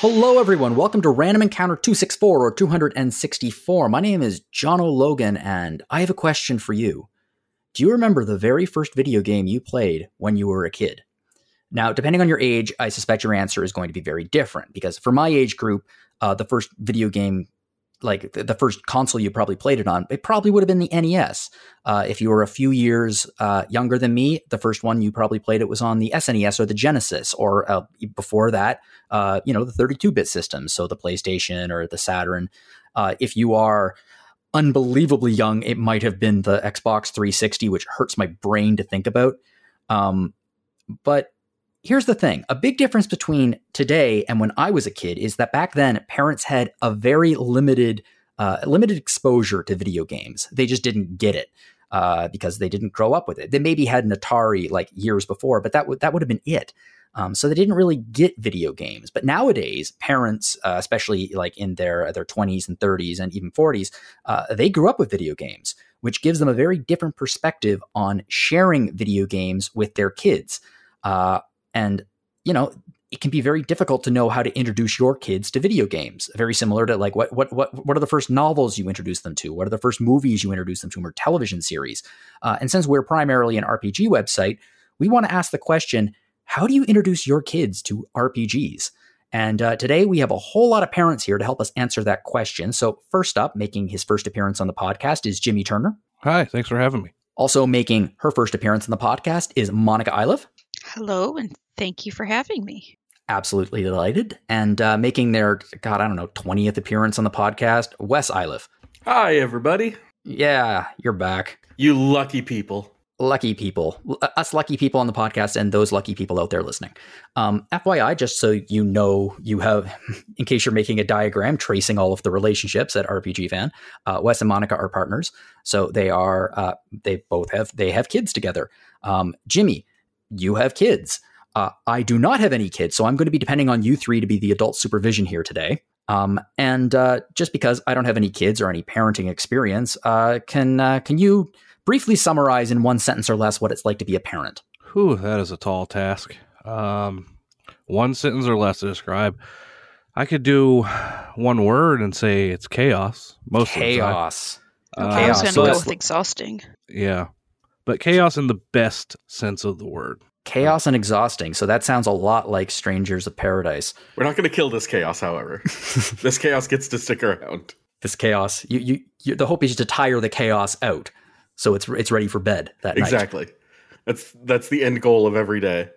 Hello, everyone. Welcome to Random Encounter 264 or 264. My name is Jono Logan, and I have a question for you. Do you remember the very first video game you played when you were a kid? Now, depending on your age, I suspect your answer is going to be very different because for my age group, uh, the first video game like the, first console you probably played it on, it probably would have been the NES. Uh, if you were a few years uh, younger than me, the first one you probably played it was on the SNES or the Genesis, or uh, before that, uh, you know, the 32-bit systems, so the PlayStation or the Saturn. Uh, if you are unbelievably young, it might have been the Xbox 360, which hurts my brain to think about. Um, but here's the thing a big difference between today and when I was a kid is that back then parents had a very limited uh, limited exposure to video games. They just didn't get it uh, because they didn't grow up with it. They maybe had an Atari like years before, but that would that would have been it. Um, so they didn't really get video games. But nowadays, parents, uh, especially like in their their twenties and thirties and even forties, uh, they grew up with video games, which gives them a very different perspective on sharing video games with their kids. Uh, and, you know, it can be very difficult to know how to introduce your kids to video games. Very similar to like what what what what are the first novels you introduce them to? What are the first movies you introduce them to, or television series? Uh, and since we're primarily an RPG website, we want to ask the question: How do you introduce your kids to RPGs? And uh, today we have a whole lot of parents here to help us answer that question. So first up, making his first appearance on the podcast is Jimmy Turner. Hi, thanks for having me. Also making her first appearance on the podcast is Monica Iliff. Hello, and thank you for having me. Absolutely delighted. And uh, making their, God, I don't know, 20th appearance on the podcast, Wes Iliff. Hi, everybody. Yeah, you're back. You lucky people. Lucky people. Uh, us lucky people on the podcast and those lucky people out there listening. Um, FYI, just so you know, you have, in case you're making a diagram tracing all of the relationships at RPG Fan, uh, Wes and Monica are partners. So they are, uh, they both have, they have kids together. Um, Jimmy, you have kids. Uh, I do not have any kids, so I'm going to be depending on you three to be the adult supervision here today. Um, and uh, just because I don't have any kids or any parenting experience, uh, can uh, can you briefly summarize in one sentence or less what it's like to be a parent? Whew, that is a tall task. Um, one sentence or less to describe. I could do one word and say it's chaos. Most chaos. Of the time. Okay, I was going to so go with exhausting. Yeah, but chaos in the best sense of the word. Chaos and exhausting. So that sounds a lot like Strangers of Paradise. We're not going to kill this chaos, however. this chaos gets to stick around. This chaos. You, you, you, the hope is to tire the chaos out, so it's it's ready for bed that exactly. night. Exactly. That's that's the end goal of every day.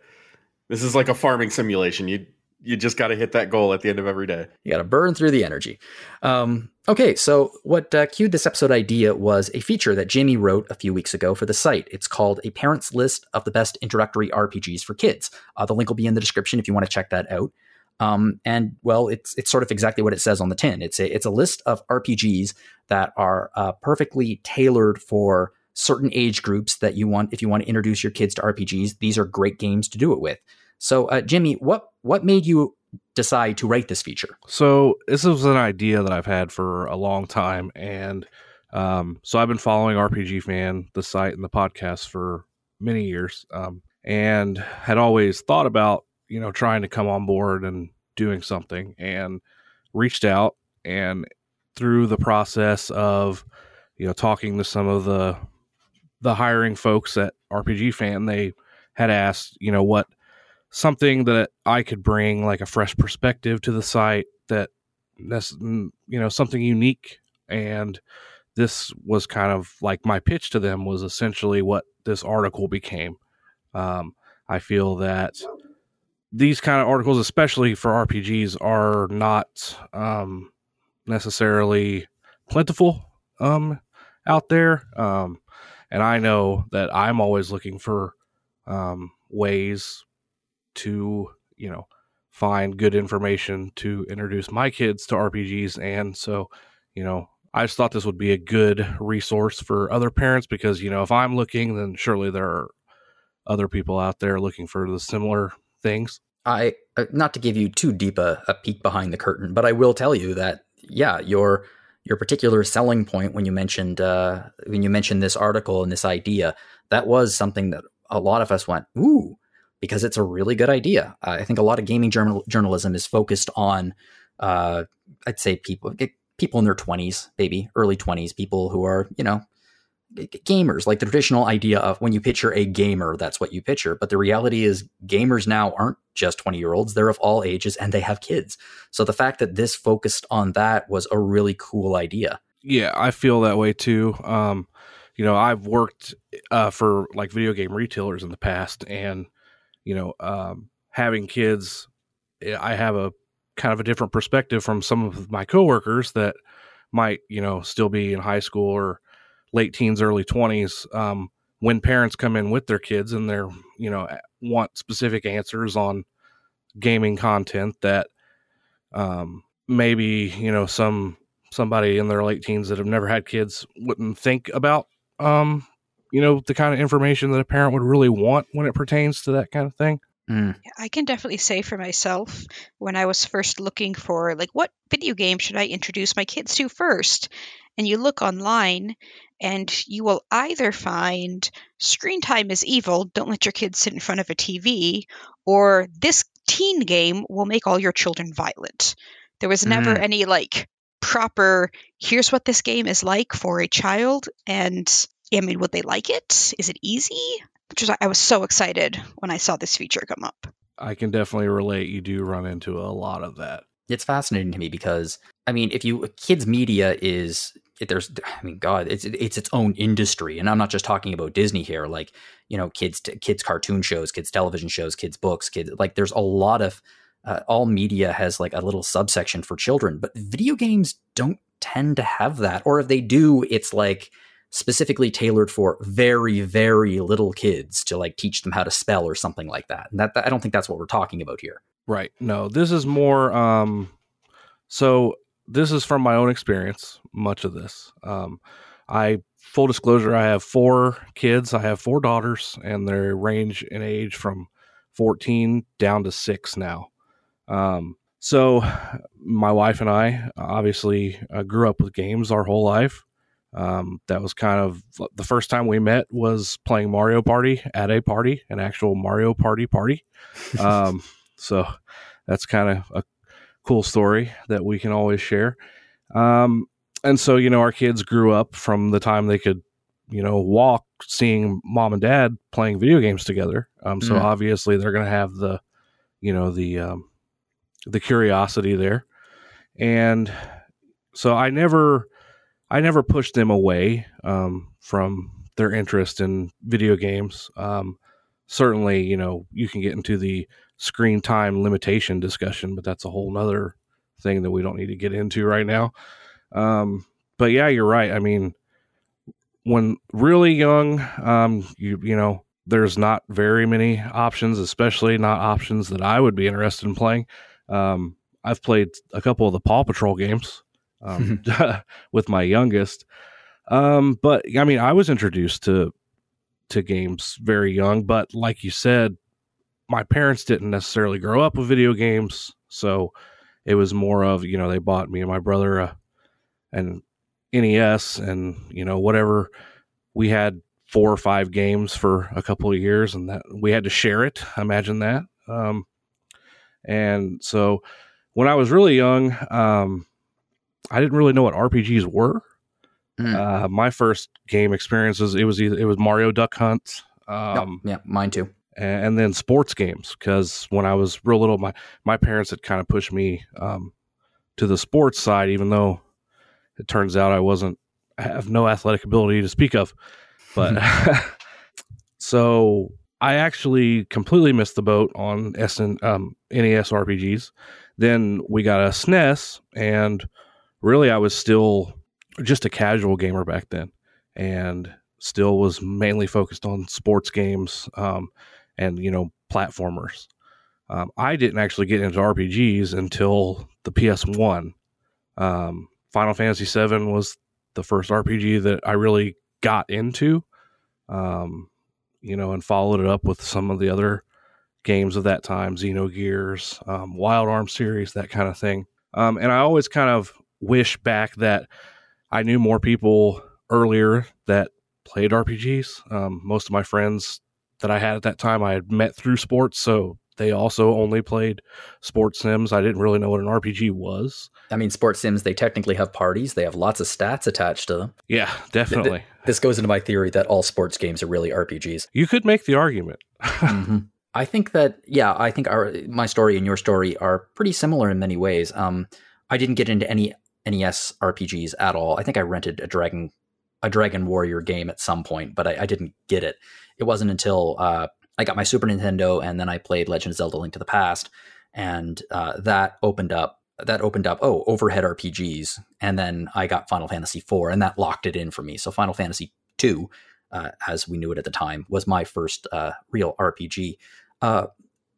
This is like a farming simulation. You you just got to hit that goal at the end of every day. You got to burn through the energy. Um, okay, so what uh, cued this episode idea was a feature that Jamie wrote a few weeks ago for the site. It's called A Parent's List of the Best Introductory RPGs for Kids. Uh, the link will be in the description if you want to check that out. Um, and well, it's it's sort of exactly what it says on the tin. It's a it's a list of RPGs that are uh, perfectly tailored for certain age groups that you want. If you want to introduce your kids to RPGs, these are great games to do it with. So, uh, Jimmy, what what made you decide to write this feature? So, this was an idea that I've had for a long time, and um, so I've been following RPG Fan, the site and the podcast for many years, um, and had always thought about you know trying to come on board and doing something, and reached out and through the process of you know talking to some of the the hiring folks at RPG Fan, they had asked you know what something that I could bring like a fresh perspective to the site that that's you know something unique. And this was kind of like my pitch to them was essentially what this article became. Um, i feel that these kind of articles especially for rpgs are not um, necessarily plentiful um, out there. Um, and i know that i'm always looking for um, ways to you know find good information to introduce my kids to RPGs and so you know I just thought this would be a good resource for other parents because you know if I'm looking then surely there are other people out there looking for the similar things. I uh, not to give you too deep a, a peek behind the curtain, but I will tell you that yeah, your your particular selling point when you mentioned uh, when you mentioned this article and this idea that was something that a lot of us went ooh because it's a really good idea. Uh, I think a lot of gaming journal- journalism is focused on, uh, I'd say people people in their twenties, maybe early twenties, people who are you know gamers, like the traditional idea of when you picture a gamer, that's what you picture. But the reality is, gamers now aren't just 20 year olds, they're of all ages and they have kids. So the fact that this focused on that was a really cool idea. Yeah, I feel that way too. Um, you know, I've worked uh, for like video game retailers in the past, and you know, um, having kids, eh, I have a kind of a different perspective from some of my coworkers that might, you know, still be in high school or late teens, early twenties. Um, when parents come in with their kids and they're, you know, want specific answers on gaming content that um, maybe you know some somebody in their late teens that have never had kids wouldn't think about um, you know, the kind of information that a parent would really want when it pertains to that kind of thing. Mm. I can definitely say for myself when I was first looking for like what video game should I introduce my kids to first and you look online and you will either find screen time is evil don't let your kids sit in front of a TV or this teen game will make all your children violent. There was never mm. any like proper here's what this game is like for a child and I mean, would they like it? Is it easy? Which is, I was so excited when I saw this feature come up. I can definitely relate. You do run into a lot of that. It's fascinating to me because I mean, if you kids media is there's I mean, God, it's it's its own industry, and I'm not just talking about Disney here. Like you know, kids kids cartoon shows, kids television shows, kids books, kids like there's a lot of uh, all media has like a little subsection for children, but video games don't tend to have that, or if they do, it's like specifically tailored for very very little kids to like teach them how to spell or something like that. And that, that i don't think that's what we're talking about here. Right. No this is more um so this is from my own experience much of this. Um i full disclosure i have four kids. I have four daughters and they range in age from 14 down to 6 now. Um so my wife and i obviously uh, grew up with games our whole life um, that was kind of the first time we met was playing Mario Party at a party, an actual Mario Party party. Um, so that's kind of a cool story that we can always share. Um, and so, you know, our kids grew up from the time they could, you know, walk, seeing mom and dad playing video games together. Um, so mm. obviously they're going to have the, you know, the, um, the curiosity there. And so I never, I never pushed them away um, from their interest in video games. Um, certainly, you know, you can get into the screen time limitation discussion, but that's a whole nother thing that we don't need to get into right now. Um, but yeah, you're right. I mean, when really young, um, you you know, there's not very many options, especially not options that I would be interested in playing. Um, I've played a couple of the Paw Patrol games um, with my youngest. Um, but I mean, I was introduced to to games very young, but like you said, my parents didn't necessarily grow up with video games, so it was more of you know they bought me and my brother a, an NES and you know whatever we had four or five games for a couple of years, and that we had to share it. Imagine that. Um, and so when I was really young, um, I didn't really know what RPGs were. Mm. Uh, my first game experiences it was either, it was Mario Duck Hunt. Um, yeah, mine too. And, and then sports games because when I was real little, my my parents had kind of pushed me um, to the sports side, even though it turns out I wasn't I have no athletic ability to speak of. But so I actually completely missed the boat on SN, um, NES RPGs. Then we got a SNES and really I was still just a casual gamer back then and still was mainly focused on sports games um, and, you know, platformers. Um, I didn't actually get into RPGs until the PS1. Um, Final Fantasy VII was the first RPG that I really got into, um, you know, and followed it up with some of the other games of that time, Xenogears, um, Wild Arms series, that kind of thing. Um, and I always kind of wish back that I knew more people earlier that played RPGs. Um, most of my friends that I had at that time I had met through sports, so they also only played sports sims. I didn't really know what an RPG was. I mean, sports sims, they technically have parties. They have lots of stats attached to them. Yeah, definitely. This goes into my theory that all sports games are really RPGs. You could make the argument. hmm I think that, yeah, I think our my story and your story are pretty similar in many ways. Um, I didn't get into any NES RPGs at all. I think I rented a Dragon a Dragon Warrior game at some point, but I, I didn't get it. It wasn't until uh, I got my Super Nintendo and then I played Legend of Zelda: Link to the Past, and uh, that opened up that opened up oh overhead RPGs, and then I got Final Fantasy IV, and that locked it in for me. So Final Fantasy II, uh, as we knew it at the time, was my first uh, real RPG.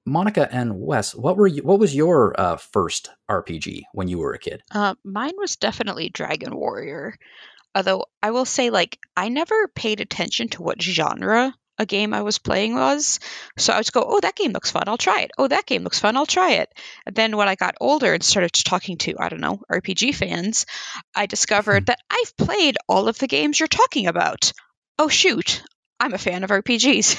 Monica and Wes, what were you, what was your uh, first RPG when you were a kid? Uh, mine was definitely Dragon Warrior. Although I will say, like, I never paid attention to what genre a game I was playing was. So I would go, oh, that game looks fun. I'll try it. Oh, that game looks fun. I'll try it. And then when I got older and started talking to, I don't know, RPG fans, I discovered that I've played all of the games you're talking about. Oh, shoot. I'm a fan of RPGs.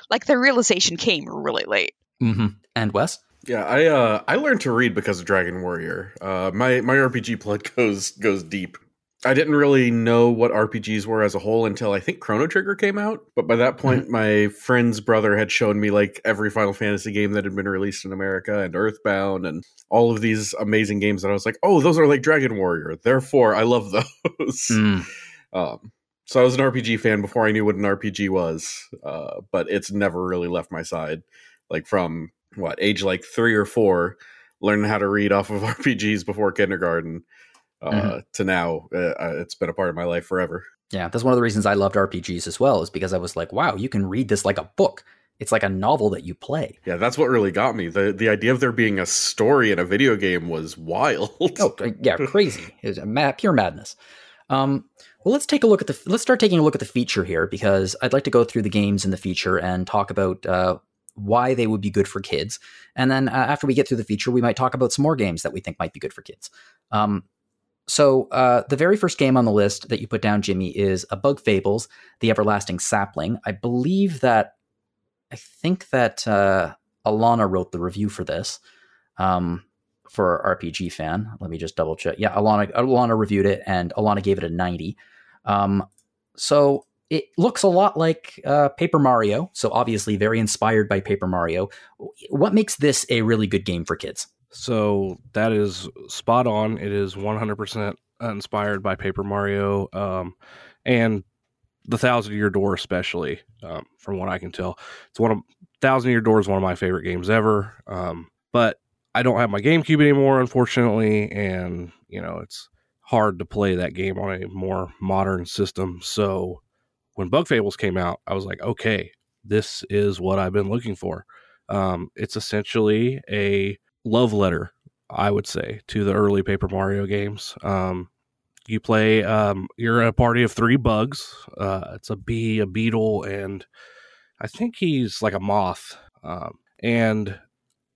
like the realization came really late. Mm-hmm. And Wes? Yeah, I uh, I learned to read because of Dragon Warrior. Uh, my my RPG blood goes goes deep. I didn't really know what RPGs were as a whole until I think Chrono Trigger came out. But by that point, my friend's brother had shown me like every Final Fantasy game that had been released in America and Earthbound and all of these amazing games that I was like, oh, those are like Dragon Warrior. Therefore, I love those. Mm. Um, so I was an RPG fan before I knew what an RPG was, uh, but it's never really left my side. Like from what age like three or four, learning how to read off of RPGs before kindergarten uh, Mhm. to now, uh, uh, it's been a part of my life forever. Yeah, that's one of the reasons I loved RPGs as well, is because I was like, wow, you can read this like a book. It's like a novel that you play. Yeah, that's what really got me. the The idea of there being a story in a video game was wild. Oh, uh, yeah, crazy. It's a ma- pure madness. Um, well, let's take a look at the. Let's start taking a look at the feature here because I'd like to go through the games in the feature and talk about uh, why they would be good for kids. And then uh, after we get through the feature, we might talk about some more games that we think might be good for kids. Um, so uh, the very first game on the list that you put down, Jimmy, is a Bug Fables: The Everlasting Sapling. I believe that. I think that uh, Alana wrote the review for this. Um, for RPG fan. Let me just double check. Yeah, Alana Alana reviewed it and Alana gave it a 90. Um, so it looks a lot like uh, Paper Mario. So obviously very inspired by Paper Mario. What makes this a really good game for kids? So that is spot on. It is 100% inspired by Paper Mario um, and the Thousand Year Door, especially um, from what I can tell. It's one of Thousand Year Door is one of my favorite games ever. Um, but I don't have my GameCube anymore, unfortunately, and you know it's hard to play that game on a more modern system. So when Bug Fables came out, I was like, okay, this is what I've been looking for. Um, it's essentially a love letter, I would say, to the early Paper Mario games. Um, you play, um, you're a party of three bugs. Uh, it's a bee, a beetle, and I think he's like a moth. Um, and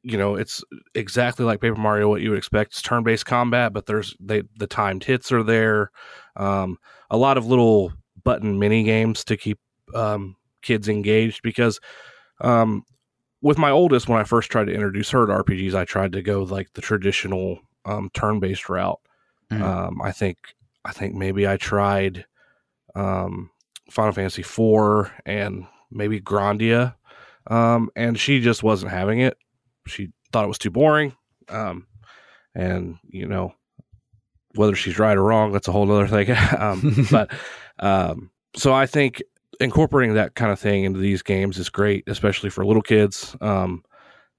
you know, it's exactly like Paper Mario, what you would expect. It's turn-based combat, but there's they the timed hits are there. Um, a lot of little button mini games to keep um, kids engaged because um, with my oldest, when I first tried to introduce her to RPGs, I tried to go like the traditional um, turn-based route. Mhm. Um, I think I think maybe I tried um, Final Fantasy IV and maybe Grandia, um, and she just wasn't having it. She thought it was too boring, um, and you know whether she's right or wrong, that's a whole other thing. um, but um, so I think incorporating that kind of thing into these games is great, especially for little kids. Um,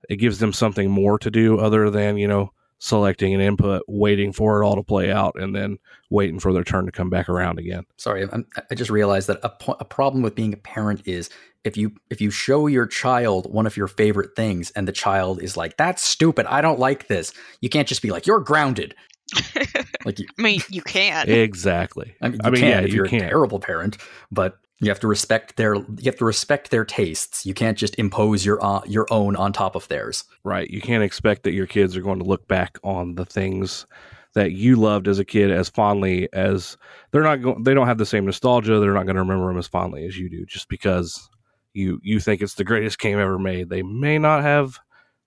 it gives them something more to do other than you know selecting an input, waiting for it all to play out, and then waiting for their turn to come back around again. Sorry, I'm, I just realized that a, po- a problem with being a parent is if you if you show your child one of your favorite things and the child is like, "That's stupid. I don't like this." You can't just be like, "You're grounded." Like, you, I mean, you can. Exactly. I mean, you I mean, can yeah, if you you're can. a terrible parent, but you have to respect their you have to respect their tastes. You can't just impose your uh, your own on top of theirs. Right. You can't expect that your kids are going to look back on the things that you loved as a kid as fondly as they're not going they don't have the same nostalgia, they're not going to remember them as fondly as you do just because you you think it's the greatest game ever made. They may not have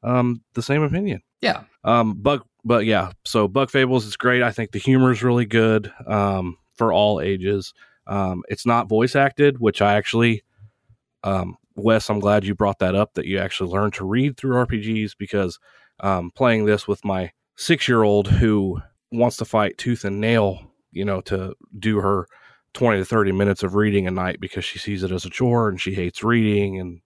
um, the same opinion. Yeah. Um, Bug, but yeah. So Bug Fables is great. I think the humor is really good um, for all ages. Um, it's not voice acted, which I actually, um, Wes, I'm glad you brought that up. That you actually learn to read through RPGs because um, playing this with my six year old who wants to fight tooth and nail, you know, to do her 20 to 30 minutes of reading a night because she sees it as a chore and she hates reading and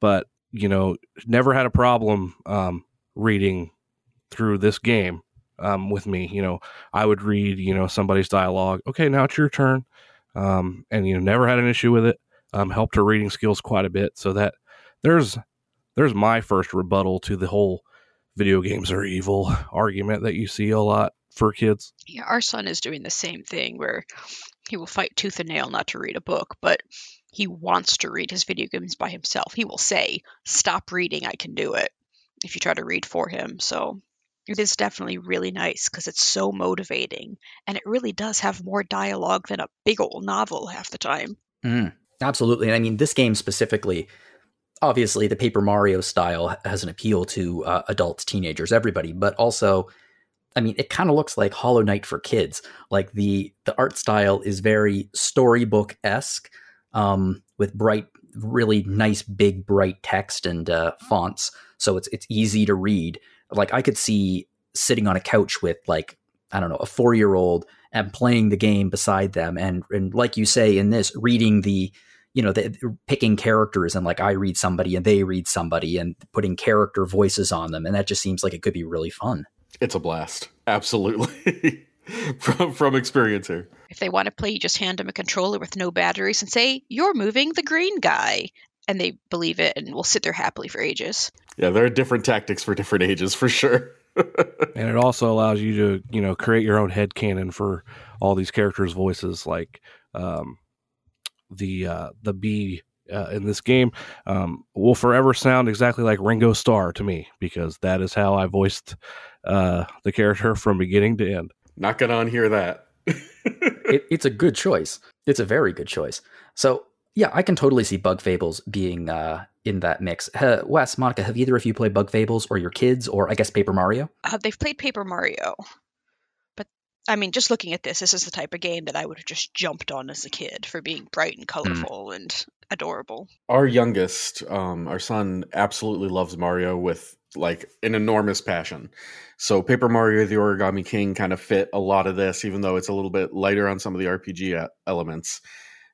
but you know never had a problem um, reading through this game um, with me you know i would read you know somebody's dialogue okay now it's your turn um, and you know never had an issue with it um, helped her reading skills quite a bit so that there's there's my first rebuttal to the whole video games are evil argument that you see a lot for kids Yeah, our son is doing the same thing where he will fight tooth and nail not to read a book, but he wants to read his video games by himself. He will say, Stop reading, I can do it, if you try to read for him. So it is definitely really nice because it's so motivating and it really does have more dialogue than a big old novel half the time. Mm, absolutely. And I mean, this game specifically, obviously, the Paper Mario style has an appeal to uh, adults, teenagers, everybody, but also. I mean, it kind of looks like Hollow Knight for kids. Like the the art style is very storybook esque, um, with bright, really nice, big, bright text and uh, fonts. So it's it's easy to read. Like I could see sitting on a couch with like I don't know a four year old and playing the game beside them, and and like you say in this, reading the you know the, picking characters and like I read somebody and they read somebody and putting character voices on them, and that just seems like it could be really fun. It's a blast. Absolutely. from from experience here. If they want to play, you just hand them a controller with no batteries and say, You're moving the green guy. And they believe it and will sit there happily for ages. Yeah, there are different tactics for different ages for sure. and it also allows you to you know create your own head canon for all these characters voices like um, the uh, the bee uh, in this game um, will forever sound exactly like ringo starr to me because that is how i voiced uh, the character from beginning to end Not gonna unhear that. it, it's a good choice. It's a very good choice. So yeah, I can totally see Bug Fables being uh, in that mix. Uh, Wes, Monica, have either of you played Bug Fables or your kids, or I guess Paper Mario? Uh, they've played Paper Mario. But, I mean, just looking at this, this is the type of game that I would have just jumped on as a kid for being bright and colorful and adorable. Our youngest, um, our son, absolutely loves Mario with like an enormous passion. So Paper Mario: The Origami King kind of fit a lot of this, even though it's a little bit lighter on some of the RPG elements.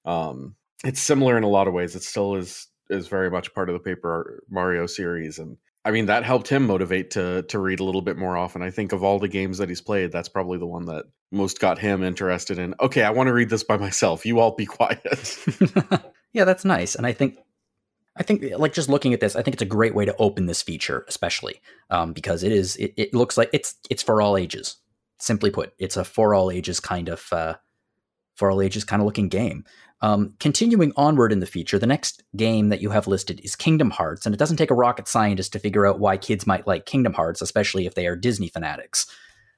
Um, it's similar in a lot of ways. It still is is very much part of the Paper Mario series, and I mean that helped him motivate to to read a little bit more often. I think of all the games that he's played, that's probably the one that most got him interested in. Okay, I want to read this by myself. You all be quiet. yeah, that's nice. And I think, I think, like just looking at this, I think it's a great way to open this feature, especially um, because it is. It, it looks like it's it's for all ages. Simply put, it's a for all ages kind of uh, for all ages kind of looking game. Um, continuing onward in the feature, the next game that you have listed is Kingdom Hearts, and it doesn't take a rocket scientist to figure out why kids might like Kingdom Hearts, especially if they are Disney fanatics.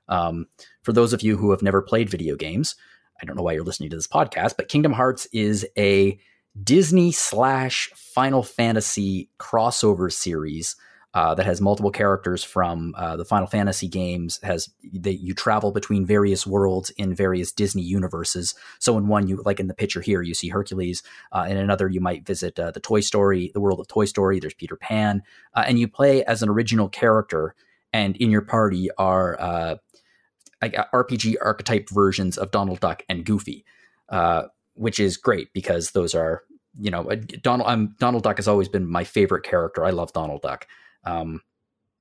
Um, for those of you who have never played video games, I don't know why you're listening to this podcast, but Kingdom Hearts is a Disney slash Final Fantasy crossover series uh, that has multiple characters from uh, the Final Fantasy games. Has that you travel between various worlds in various Disney universes. So in one, you like in the picture here, you see Hercules. Uh, in another, you might visit uh, the Toy Story, the world of Toy Story. There's Peter Pan, uh, and you play as an original character. And in your party are RPG archetype versions of Donald Duck and Goofy, uh, which is great because those are you know Donald. I'm, Donald Duck has always been my favorite character. I love Donald Duck, um,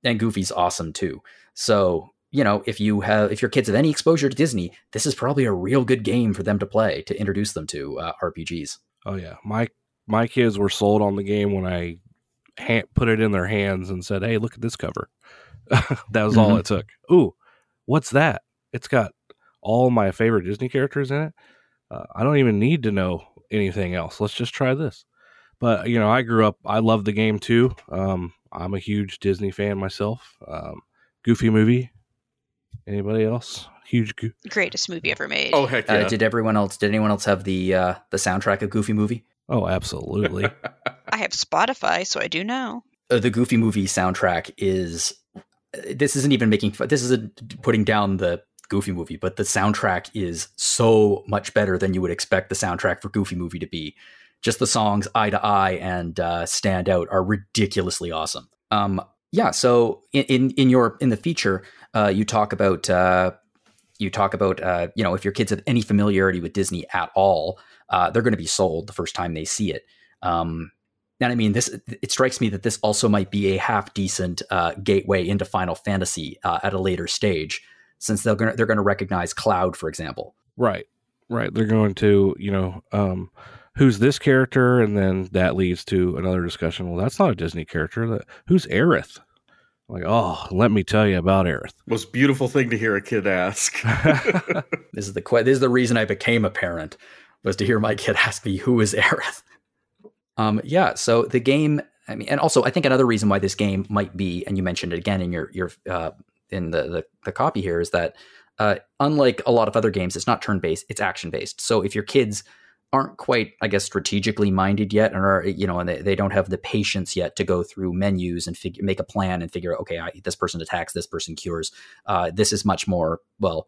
and Goofy's awesome too. So you know if you have if your kids have any exposure to Disney, this is probably a real good game for them to play to introduce them to uh, RPGs. Oh yeah, my my kids were sold on the game when I ha- put it in their hands and said, "Hey, look at this cover." that was all Mhm. it took. Ooh, what's that? It's got all my favorite Disney characters in it. Uh, I don't even need to know anything else. Let's just try this. But you know, I grew up. I love the game too. Um, I'm a huge Disney fan myself. Um, Goofy movie. Anybody else? Huge. Go- Greatest movie ever made. oh heck yeah! Uh, did everyone else? Did anyone else have the uh, the soundtrack of Goofy movie? oh, absolutely. I have Spotify, so I do know. Uh, the Goofy movie soundtrack is. This isn't even making. This isn't putting down the Goofy movie, but the soundtrack is so much better than you would expect the soundtrack for Goofy movie to be. Just the songs "Eye to Eye" and uh, "Stand Out" are ridiculously awesome. Um, yeah. So in, in in your in the feature, uh, you talk about uh, you talk about uh, you know if your kids have any familiarity with Disney at all, uh, they're going to be sold the first time they see it. Um, and I mean, this it strikes me that this also might be a half decent uh, gateway into Final Fantasy at a later stage, since they're going they're going to recognize Cloud, for example. Right, right. They're going to you know um, who's this character, and then that leads to another discussion. Well, that's not a Disney character. That who's Aerith? Like, oh, let me tell you about Aerith. Most beautiful thing to hear a kid ask. this is the this is the reason I became a parent was to hear my kid ask me who is Aerith. Um, yeah, so the game. I mean, and also I think another reason why this game might be, and you mentioned it again in your your uh, in the, the the copy here, is that uh, unlike a lot of other games, it's not turn based; it's action based. So if your kids aren't quite, I guess, strategically minded yet, and are you know, and they, they don't have the patience yet to go through menus and figure make a plan and figure out, okay, I, this person attacks, this person cures. Uh, this is much more well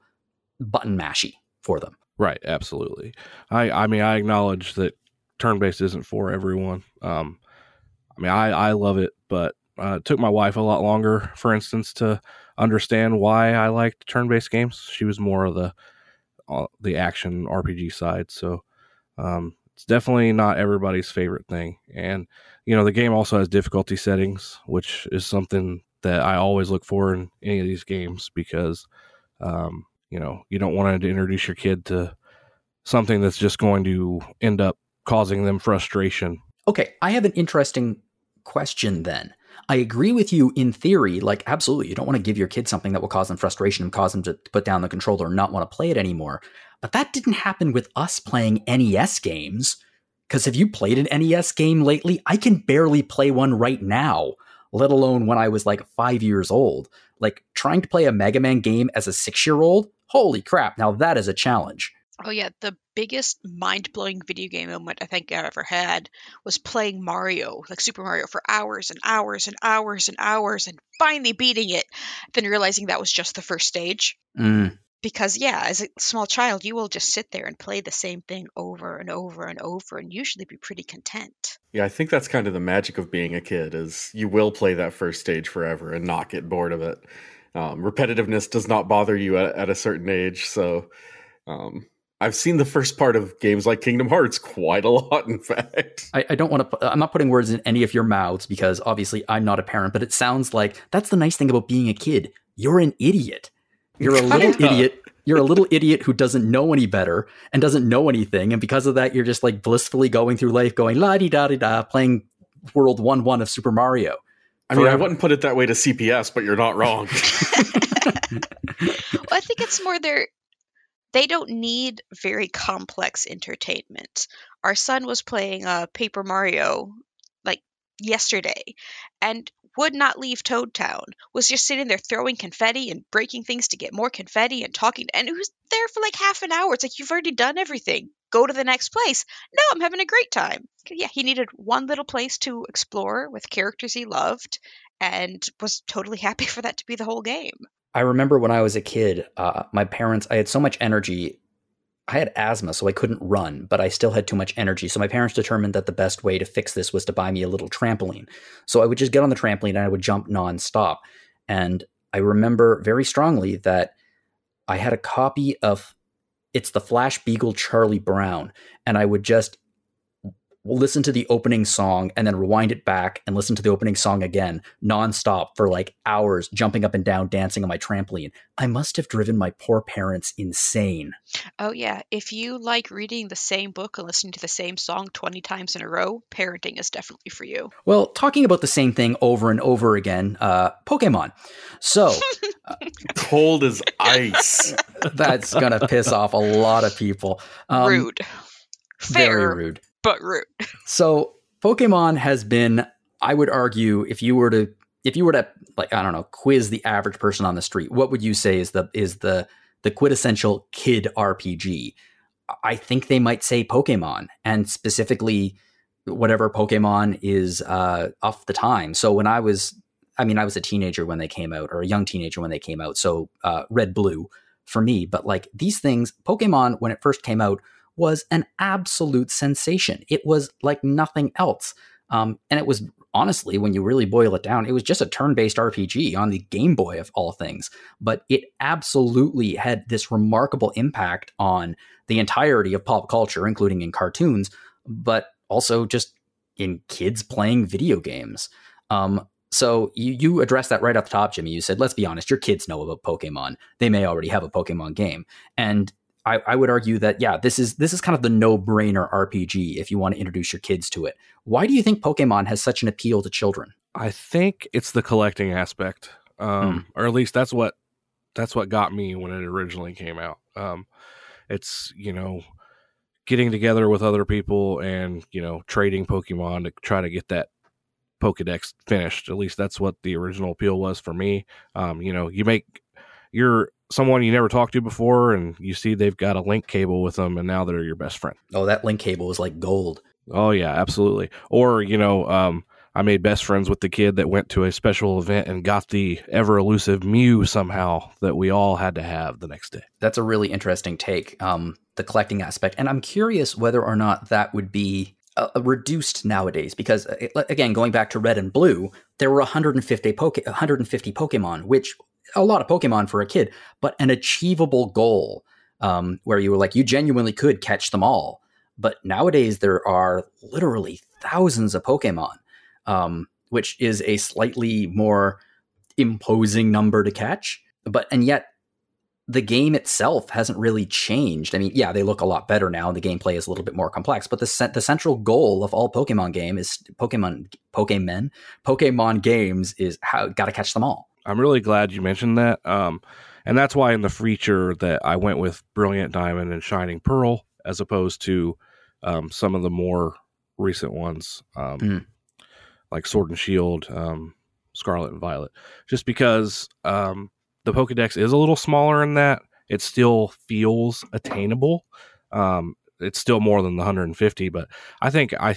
button mashy for them. Right, absolutely. I I mean, I acknowledge that turn based isn't for everyone. Um, I mean, I I love it, but uh, it took my wife a lot longer, for instance, to understand why I liked turn based games. She was more of the uh, the action RPG side, so um, it's definitely not everybody's favorite thing. And you know, the game also has difficulty settings, which is something that I always look for in any of these games because um, you know you don't want to introduce your kid to something that's just going to end up causing them frustration. Okay, I have an interesting question then. I agree with you in theory, like absolutely, you don't want to give your kid something that will cause them frustration and cause them to put down the controller and not want to play it anymore. But that didn't happen with us playing NES games. Because have you played an NES game lately? I can barely play one right now, let alone when I was like five years old. Like trying to play a Mega Man game as a six year old? Holy crap, now that is a challenge. Oh yeah, the biggest mind-blowing video game moment I think I ever had was playing Mario, like Super Mario, for hours and hours and hours and hours, and finally beating it, then realizing that was just the first stage. Mm. Because yeah, as a small child, you will just sit there and play the same thing over and over and over, and usually be pretty content. Yeah, I think that's kind of the magic of being a kid is you will play that first stage forever and not get bored of it. Um, repetitiveness does not bother you at, at a certain age, so um, I've seen the first part of games like Kingdom Hearts quite a lot, in fact. I, I, don't want to, I'm not putting words in any of your mouths because obviously I'm not a parent, but it sounds like that's the nice thing about being a kid. You're an idiot. You're a little idiot. You're a little idiot who doesn't know any better and doesn't know anything. And because of that, you're just like blissfully going through life going la di da di da, playing World 1 1 of Super Mario. I mean, I wouldn't put it that way to CPS, but you're not wrong. well, I think it's more their they don't need very complex entertainment. Our son was playing uh, Paper Mario like yesterday and would not leave Toad Town. Was just sitting there throwing confetti and breaking things to get more confetti and talking. And it was there for like half an hour. It's like, you've already done everything. Go to the next place. No, I'm having a great time. Yeah, he needed one little place to explore with characters he loved and was totally happy for that to be the whole game. I remember when I was a kid, uh, my parents, I had so much energy. I had asthma, so I couldn't run, but I still had too much energy. So my parents determined that the best way to fix this was to buy me a little trampoline. So I would just get on the trampoline and I would jump nonstop. And I remember very strongly that I had a copy of it's the Flashbeagle Charlie Brown, and I would just listen to the opening song and then rewind it back and listen to the opening song again nonstop for like hours, jumping up and down, dancing on my trampoline. I must have driven my poor parents insane. Oh, yeah. If you like reading the same book and listening to the same song 20 times in a row, parenting is definitely for you. Well, talking about the same thing over and over again, uh, Pokemon. So, uh, cold as ice. That's going to piss off a lot of people. Um, rude. Fair. Very rude but rude. so Pokemon has been, I would argue, if you were to if you were to like I don't know quiz the average person on the street, what would you say is the is the the quintessential kid RPG? I think they might say Pokemon, and specifically whatever Pokemon is uh, off the time. So when I was, I mean, I was a teenager when they came out, or a young teenager when they came out. So uh, Red Blue for me. But like these things, Pokemon when it first came out was an absolute sensation. It was like nothing else. Um, and it was honestly, when you really boil it down, it was just a turn based RPG on the Game Boy of all things. But it absolutely had this remarkable impact on the entirety of pop culture, including in cartoons, but also just in kids playing video games. Um, so you you addressed that right off the top, Jimmy. You said, let's be honest, your kids know about Pokemon. They may already have a Pokemon game. And I, I, would argue that yeah, this is this is kind of the no-brainer RPG if you want to introduce your kids to it. Why do you think Pokemon has such an appeal to children? I think it's the collecting aspect, um, hmm. or at least that's what that's what got me when it originally came out. Um, it's you know getting together with other people and you know trading Pokemon to try to get that Pokedex finished. At least that's what the original appeal was for me. Um, you know, you make you're someone you never talked to before and you see they've got a link cable with them and now they're your best friend. Oh, that link cable is like gold. Oh yeah, absolutely. Or, you know, um, I made best friends with the kid that went to a special event and got the ever elusive Mew somehow that we all had to have the next day. That's a really interesting take, um, the collecting aspect. And I'm curious whether or not that would be uh, reduced nowadays because, uh, again, going back to red and blue, there were 150, poke- 150 Pokemon, which a lot of Pokemon for a kid, but an achievable goal um, where you were like, you genuinely could catch them all. But nowadays, there are literally thousands of Pokemon, um, which is a slightly more imposing number to catch. But, and yet, the game itself hasn't really changed. I mean, yeah, they look a lot better now, and the gameplay is a little bit more complex. But the the central goal of all Pokemon game is Pokemon Pokemon Pokemon games is how got to catch them all. I'm really glad you mentioned that. Um, and that's why in the feature that I went with Brilliant Diamond and Shining Pearl as opposed to um, some of the more recent ones, um, mm. like Sword and Shield, um, Scarlet and Violet, just because um, the Pokedex is a little smaller in that it still feels attainable. Um, it's still more than the 150, but I think I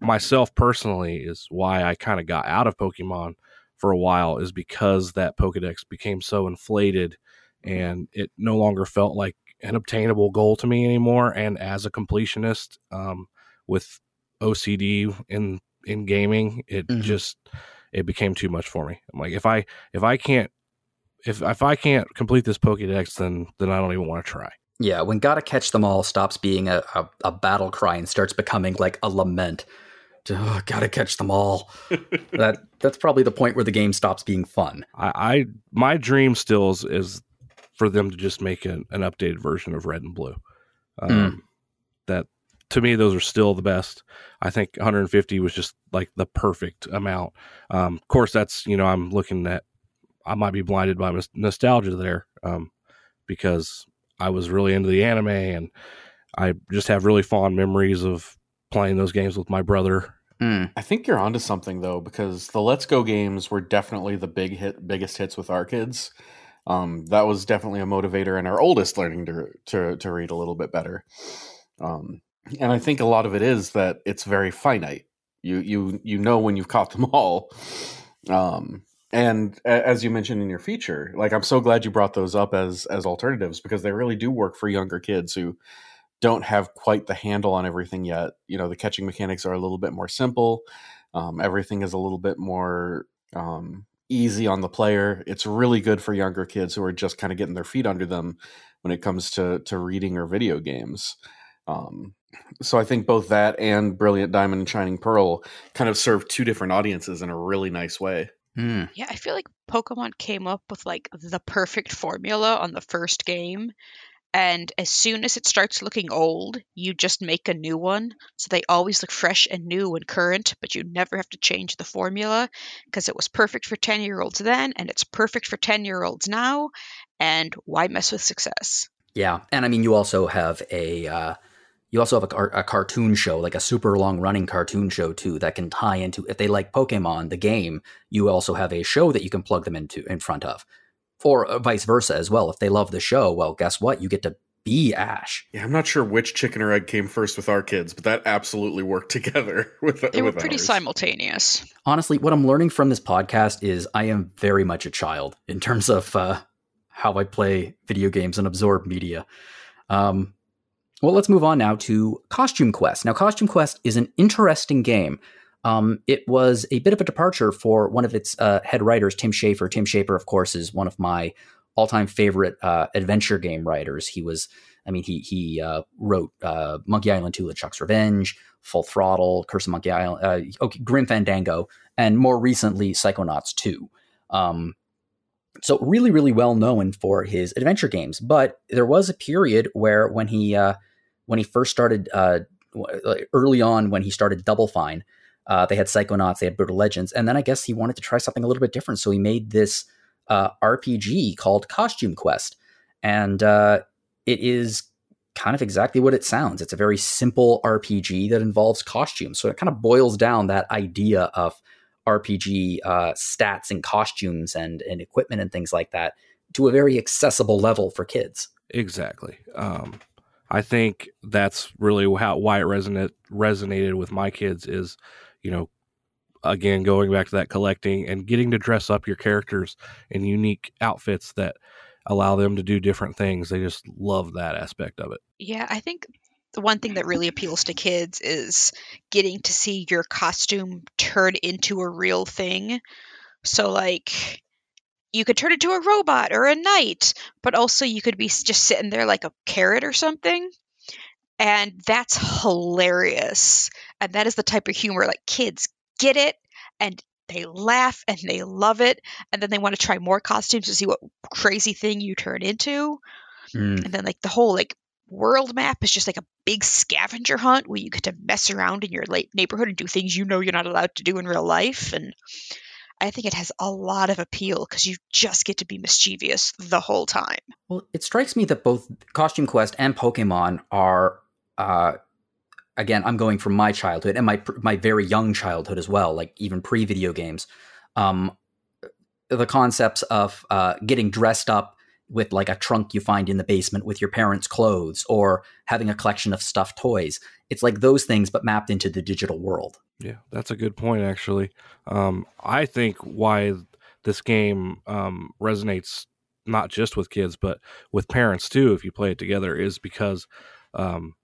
myself personally is why I kind of got out of Pokemon for a while is because that Pokedex became so inflated and it no longer felt like an obtainable goal to me anymore. And as a completionist, um, with OCD in in gaming, it mm-hmm. just it became too much for me. I'm like, if I if I can't if if I can't complete this Pokedex, then then I don't even want to try. Yeah, when gotta catch them all stops being a, a, a battle cry and starts becoming like a lament oh, gotta catch them all. that that's probably the point where the game stops being fun. I, I my dream still is, is, for them to just make an, an updated version of Red and Blue. Um, mm. That to me, those are still the best. I think 150 was just like the perfect amount. Um, of course, that's you know I'm looking at. I might be blinded by nostalgia there um, because I was really into the anime and I just have really fond memories of playing those games with my brother Mm. I think you're onto something though, because the Let's Go games were definitely the big hit, biggest hits with our kids. Um, that was definitely a motivator, in our oldest learning to to, to read a little bit better. Um, and I think a lot of it is that it's very finite. You you you know when you've caught them all. Um, and as you mentioned in your feature, like I'm so glad you brought those up as as alternatives because they really do work for younger kids who don't have quite the handle on everything yet. You know, the catching mechanics are a little bit more simple. Um, everything is a little bit more um, easy on the player. It's really good for younger kids who are just kind of getting their feet under them when it comes to to reading or video games. Um, so I think both that and Brilliant Diamond and Shining Pearl kind of serve two different audiences in a really nice way. Mm. Yeah, I feel like Pokemon came up with like the perfect formula on the first game and as soon as it starts looking old, you just make a new one. So they always look fresh and new and current, but you never have to change the formula because it was perfect for 10 year olds then and it's perfect for 10 year olds now. And why mess with success? Yeah. And I mean, you also have a. Uh, you also have a, a, cartoon show, like a super long running cartoon show too, that can tie into. If they like Pokemon, the game, you also have a show that you can plug them into in front of or uh, vice versa as well. If they love the show, well, guess what? You get to be Ash. Yeah, I'm not sure which chicken or egg came first with our kids, but that absolutely worked together with They were with pretty ours. simultaneous. Honestly, what I'm learning from this podcast is I am very much a child in terms of uh, how I play video games and absorb media. Um, well, let's move on now to Costume Quest. Now, Costume Quest is an interesting game. Um, it was a bit of a departure for one of its uh, head writers, Tim Schafer. Tim Schafer, of course, is one of my all-time favorite uh, adventure game writers. He was, I mean, he he uh, wrote uh, Monkey Island 2: LeChuck's Revenge, Full Throttle, Curse of Monkey Island, uh, okay, Grim Fandango, and more recently Psychonauts 2. Um, so really, really well known for his adventure games. But there was a period where when he uh, when he first started early on when he started Double Fine, uh, they had Psychonauts, they had Brutal Legends, and then I guess he wanted to try something a little bit different. So he made this uh, RPG called Costume Quest, and uh, it is kind of exactly what it sounds. It's a very simple RPG that involves costumes. So it kind of boils down that idea of RPG uh, stats and costumes and, and equipment and things like that to a very accessible level for kids. Exactly. Um, I think that's really how why it resonate resonated with my kids is, you know, again going back to that collecting and getting to dress up your characters in unique outfits that allow them to do different things. They just love that aspect of it. Yeah, I think the one thing that really appeals to kids is getting to see your costume turn into a real thing. So, like, you could turn into a robot or a knight, but also you could be just sitting there like a carrot or something. And that's hilarious. And that is the type of humor like kids get it and they laugh and they love it. And then they want to try more costumes to see what crazy thing you turn into Mm. and then like the whole like world map is just like a big scavenger hunt where you get to mess around in your late neighborhood and do things you know you're not allowed to do in real life and i think it has a lot of appeal because you just get to be mischievous the whole time Well, it strikes me that both Costume Quest and Pokemon are, uh, again, I'm going from my childhood and my my very young childhood as well, like even pre video games. Um, the concepts of uh, getting dressed up with like a trunk you find in the basement with your parents' clothes, or having a collection of stuffed toys. It's like those things, but mapped into the digital world. Yeah, that's a good point, actually. Um, I think why this game um, resonates not just with kids, but with parents too, if you play it together, is because um,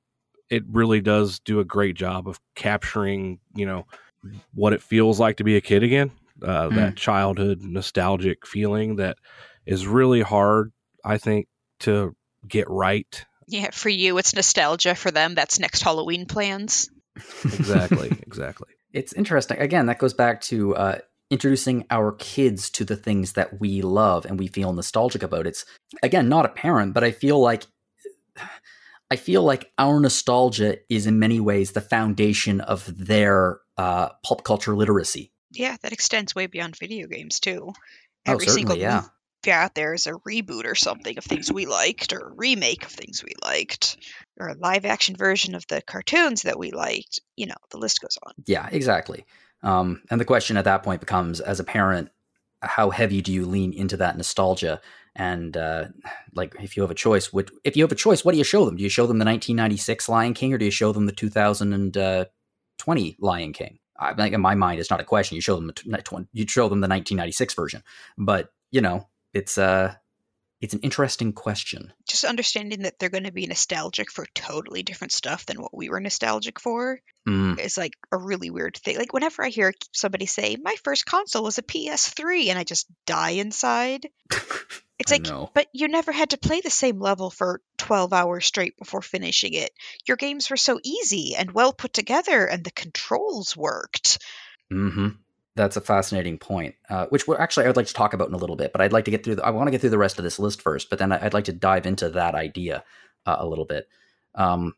it really does do a great job of capturing, you know, what it feels like to be a kid again. Uh, That childhood nostalgic feeling that is really hard, I think, to get right. yeah for you it's nostalgia for them that's next halloween plans Exactly, exactly. it's interesting. Again, that goes back to uh, introducing our kids to the things that we love and we feel nostalgic about. It's again not a parent, but I feel like I feel like our nostalgia is in many ways the foundation of their uh, pulp culture literacy. yeah that extends way beyond video games too Oh, every certainly, single yeah. movie out there is a reboot or something of things we liked or a remake of things we liked or a live action version of the cartoons that we liked you know the list goes on Yeah, exactly. Um, and the question at that point becomes, as a parent, how heavy do you lean into that nostalgia? And uh, like, if you have a choice, what if you have a choice, what do you show them? Do you show them the 1996 Lion King, or do you show them the 2020 Lion King? I like in my mind, it's not a question. You show them the you show them the 1996 version, but you know, it's uh it's an interesting question. just understanding that they're going to be nostalgic for totally different stuff than what we were nostalgic for Mm, is like a really weird thing. Like whenever I hear somebody say, "My first console was a PS3," and I just die inside. It's I like, know. but you never had to play the same level for 12 hours straight before finishing it. Your games were so easy and well put together, and the controls worked. hmm That's a fascinating point, uh, which actually I would like to talk about in a little bit. But I'd like to get through. The, I want to get through the rest of this list first, but then I'd like to dive into that idea uh, a little bit. Um,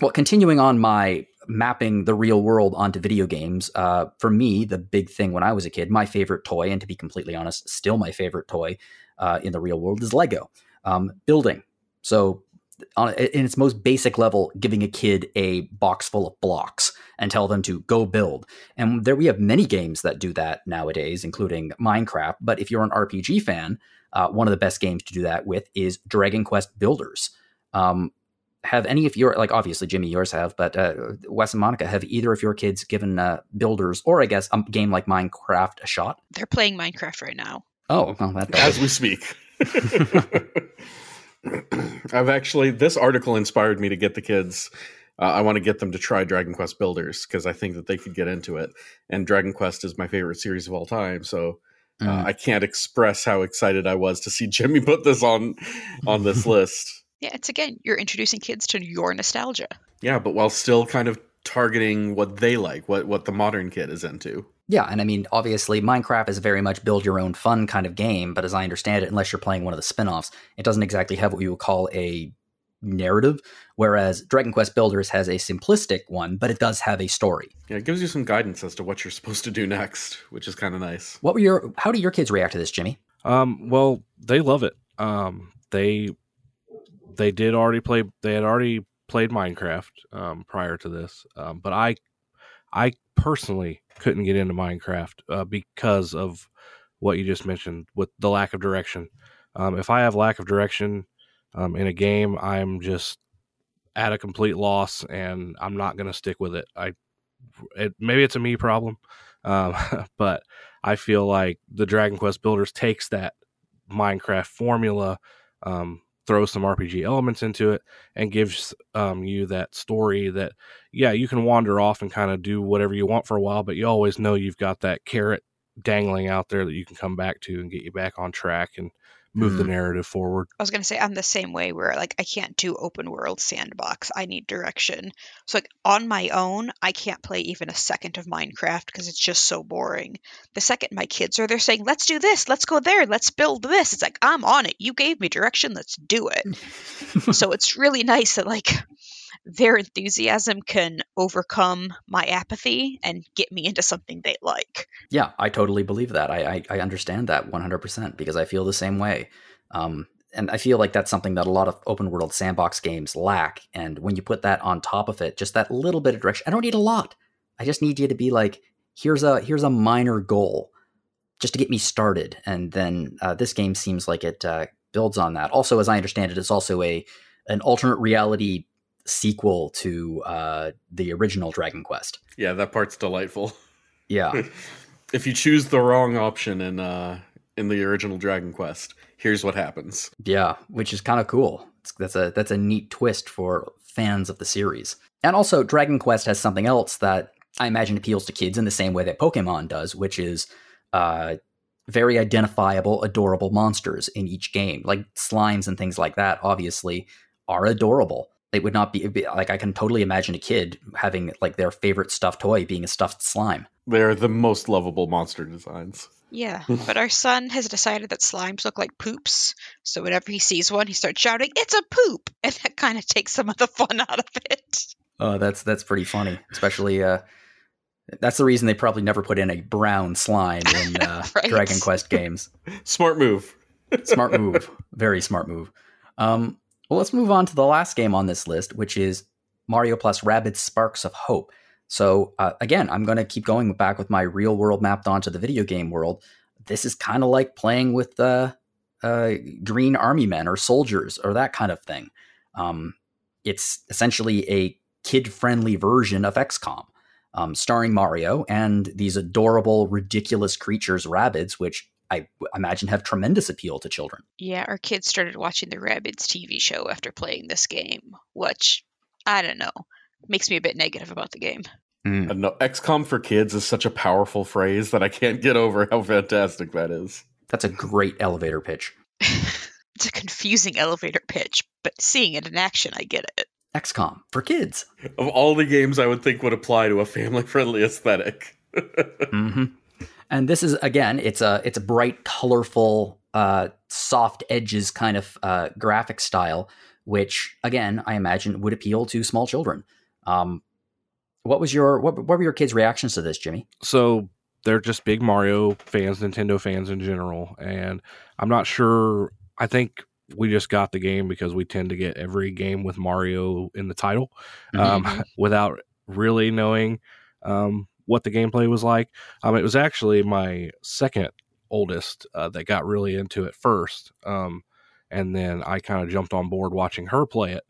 well, continuing on my mapping the real world onto video games. Uh, for me, the big thing when I was a kid, my favorite toy, and to be completely honest, still my favorite toy uh, in the real world is Lego um, building. So, on, in its most basic level, giving a kid a box full of blocks and tell them to go build. And there we have many games that do that nowadays, including Minecraft. But if you're an RPG fan, uh, one of the best games to do that with is Dragon Quest Builders. Um, have any of your like obviously Jimmy yours have, but uh, Wes and Monica have either of your kids given uh, builders or I guess a game like Minecraft a shot? They're playing Minecraft right now. Oh, well, that as we speak. I've actually this article inspired me to get the kids. Uh, I want to get them to try Dragon Quest Builders because I think that they could get into it. And Dragon Quest is my favorite series of all time, so uh, Mm. I can't express how excited I was to see Jimmy put this on on this list. Yeah, it's again, you're introducing kids to your nostalgia. Yeah, but while still kind of targeting what they like, what what the modern kid is into. Yeah, and I mean, obviously, Minecraft is very much build your own fun kind of game, but as I understand it, unless you're playing one of the spin offs, it doesn't exactly have what you would call a narrative, whereas Dragon Quest Builders has a simplistic one, but it does have a story. Yeah, it gives you some guidance as to what you're supposed to do next, which is kind of nice. What were your, how do your kids react to this, Jimmy? Um, well, they love it. Um, they they did already play. They had already played Minecraft um, prior to this, um, but I I personally couldn't get into Minecraft uh, because of what you just mentioned with the lack of direction. Um, if I have lack of direction um, in a game, I'm just at a complete loss, and I'm not going to stick with it. I it, maybe it's a me problem, um, but I feel like the Dragon Quest Builders takes that Minecraft formula, um, throws some RPG elements into it, and gives um, you that story that, yeah, you can wander off and kind of do whatever you want for a while, but you always know you've got that carrot dangling out there that you can come back to and get you back on track and move the Mhm. narrative forward. I was gonna say I'm the same way where like I can't do open world sandbox. I need direction. So like on my own, I can't play even a second of Minecraft because it's just so boring. The second my kids are there saying, "Let's do this, let's go there, let's build this," it's like I'm on it. You gave me direction, let's do it. so it's really nice that like their enthusiasm can overcome my apathy and get me into something they like. Yeah, I totally believe that. I I, I understand that 100% because I feel the same way. Um, and I feel like that's something that a lot of open world sandbox games lack. And when you put that on top of it, just that little bit of direction, I don't need a lot. I just need you to be like, here's a here's a minor goal, just to get me started. And then uh, this game seems like it uh, builds on that. Also, as I understand it, it's also a an alternate reality sequel to uh, the original Dragon Quest. Yeah, that part's delightful. Yeah. if you choose the wrong option in uh in the original Dragon Quest, here's what happens. Yeah, which is kind of cool. It's, that's a that's a neat twist for fans of the series. And also, Dragon Quest has something else that I imagine appeals to kids in the same way that Pokemon does, which is uh, very identifiable, adorable monsters in each game. Like slimes and things like that, obviously, are adorable. It would not be, be like I can totally imagine a kid having like their favorite stuffed toy being a stuffed slime. They're the most lovable monster designs. Yeah, but our son has decided that slimes look like poops. So whenever he sees one, he starts shouting, "It's a poop!" And that kind of takes some of the fun out of it. Oh, that's that's pretty funny, especially. Uh, that's the reason they probably never put in a brown slime in uh, Right. Dragon Quest games. Smart move. Smart move, very smart move. Um, well, let's move on to the last game on this list, which is Mario plus Rabbids Sparks of Hope. So uh, again, I'm going to keep going back with my real world mapped onto the video game world. This is kind of like playing with uh, uh, green army men or soldiers or that kind of thing. Um, it's essentially a kid-friendly version of XCOM, um, starring Mario and these adorable, ridiculous creatures, Rabbids, which I w- imagine have tremendous appeal to children. Yeah, our kids started watching the Rabbids TV show after playing this game, which I don't know makes me a bit negative about the game. I don't. XCOM for kids is such a powerful phrase that I can't get over how fantastic that is. That's a great elevator pitch. it's a confusing elevator pitch, but seeing it in action, I get it. XCOM for kids. Of all the games I would think would apply to a family friendly aesthetic. hmm And this is again, it's a it's a bright, colorful, uh, soft edges kind of uh, graphic style, which again, I imagine would appeal to small children. Um, what was your what, what were your kids' reactions to this, Jimmy? so they're just big Mario fans, Nintendo fans in general, and I'm not sure. I think we just got the game because we tend to get every game with Mario in the title, um, Mhm. without really knowing um, what the gameplay was like. Um, it was actually my second oldest uh, that got really into it first, um, and then I kind of jumped on board watching her play it.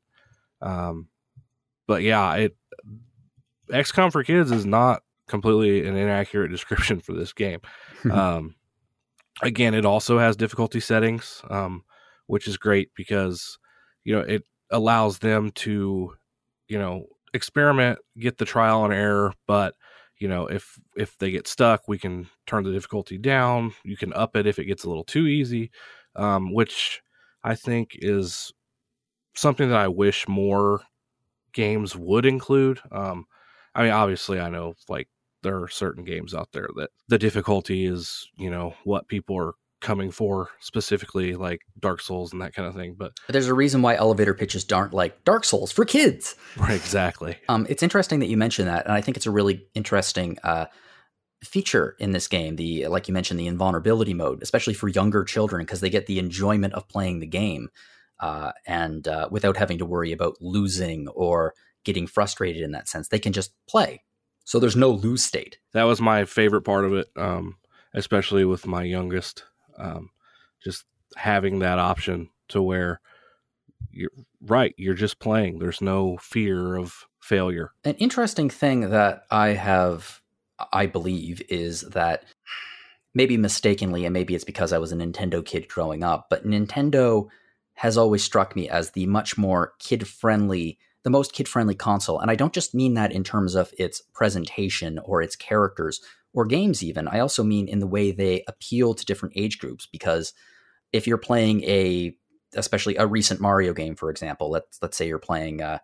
Um, but yeah, it XCOM for Kids is not completely an inaccurate description for this game. um, again, it also has difficulty settings, um, which is great because you know it allows them to you know experiment, get the trial and error, but you know if if they get stuck, we can turn the difficulty down. You can up it if it gets a little too easy, um, which I think is something that I wish more games would include. Um, I mean, obviously, I know like there are certain games out there that the difficulty is, you know, what people are coming for specifically like Dark Souls and that kind of thing. But, but there's a reason why elevator pitches aren't like Dark Souls for kids. Right, exactly. Um, it's interesting that you mentioned that, and I think it's a really interesting uh, feature in this game. The like you mentioned, the invulnerability mode, especially for younger children, because they get the enjoyment of playing the game, uh, and uh, without having to worry about losing or getting frustrated in that sense. They can just play. So there's no lose state. That was my favorite part of it, um, especially with my youngest. Um, just having that option to where you're right, you're just playing. There's no fear of failure. An interesting thing that I have, I believe, is that maybe mistakenly, and maybe it's because I was a Nintendo kid growing up, but Nintendo has always struck me as the much more kid friendly the most kid friendly console. And I don't just mean that in terms of its presentation or its characters or games, even. I also mean in the way they appeal to different age groups. Because if you're playing a, especially a recent Mario game, for example, let's let's say you're playing uh,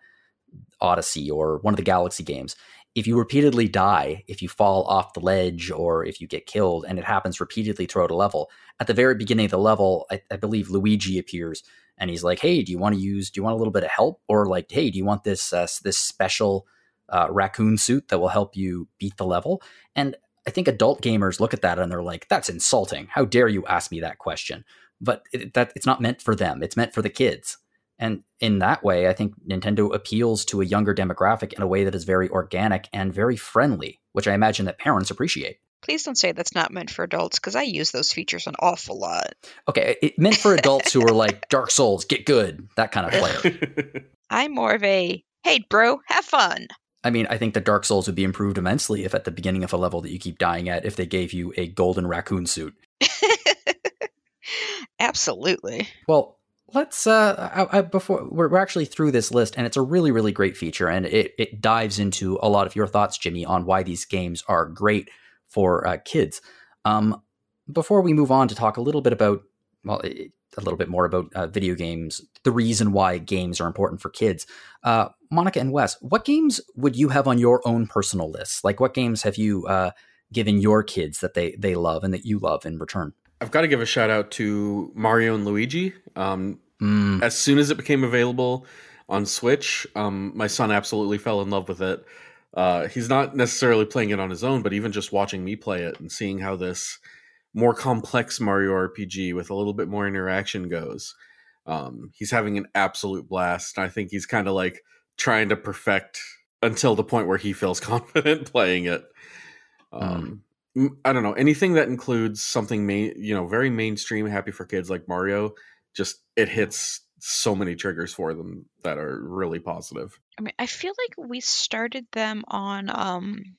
Odyssey or one of the Galaxy games. If you repeatedly die, if you fall off the ledge, or if you get killed, and it happens repeatedly throughout a level, at the very beginning of the level, I, I believe Luigi appears and he's like, "Hey, do you want to use? Do you want a little bit of help? Or like, hey, do you want this uh, this special uh, raccoon suit that will help you beat the level?" And I think adult gamers look at that and they're like, "That's insulting. How dare you ask me that question?" But it, that it's not meant for them. It's meant for the kids. And in that way, I think Nintendo appeals to a younger demographic in a way that is very organic and very friendly, which I imagine that parents appreciate. Please don't say that's not meant for adults because I use those features an awful lot. Okay, it meant for adults who are like Dark Souls, get good, that kind of player. I'm more of a hey, bro, have fun. I mean, I think the Dark Souls would be improved immensely if at the beginning of a level that you keep dying at, if they gave you a golden raccoon suit. Absolutely. Well, let's uh I, I, before we're, we're actually through this list and it's a really really great feature and it it dives into a lot of your thoughts jimmy on why these games are great for uh, kids. Um, before we move on to talk a little bit about, well, a little bit more about uh, video games, the reason why games are important for kids. Uh, Monica and Wes, what games would you have on your own personal list? Like, what games have you uh, given your kids that they they love and that you love in return? I've got to give a shout out to Mario and Luigi. Um, mm. As soon as it became available on Switch, um, my son absolutely fell in love with it. Uh, he's not necessarily playing it on his own, but even just watching me play it and seeing how this more complex Mario RPG with a little bit more interaction goes, um, he's having an absolute blast. I think he's kind of like trying to perfect until the point where he feels confident playing it. Um, mm. I don't know anything that includes something main, you know, very mainstream, happy for kids like Mario. Just it hits so many triggers for them that are really positive. I mean, I feel like we started them on um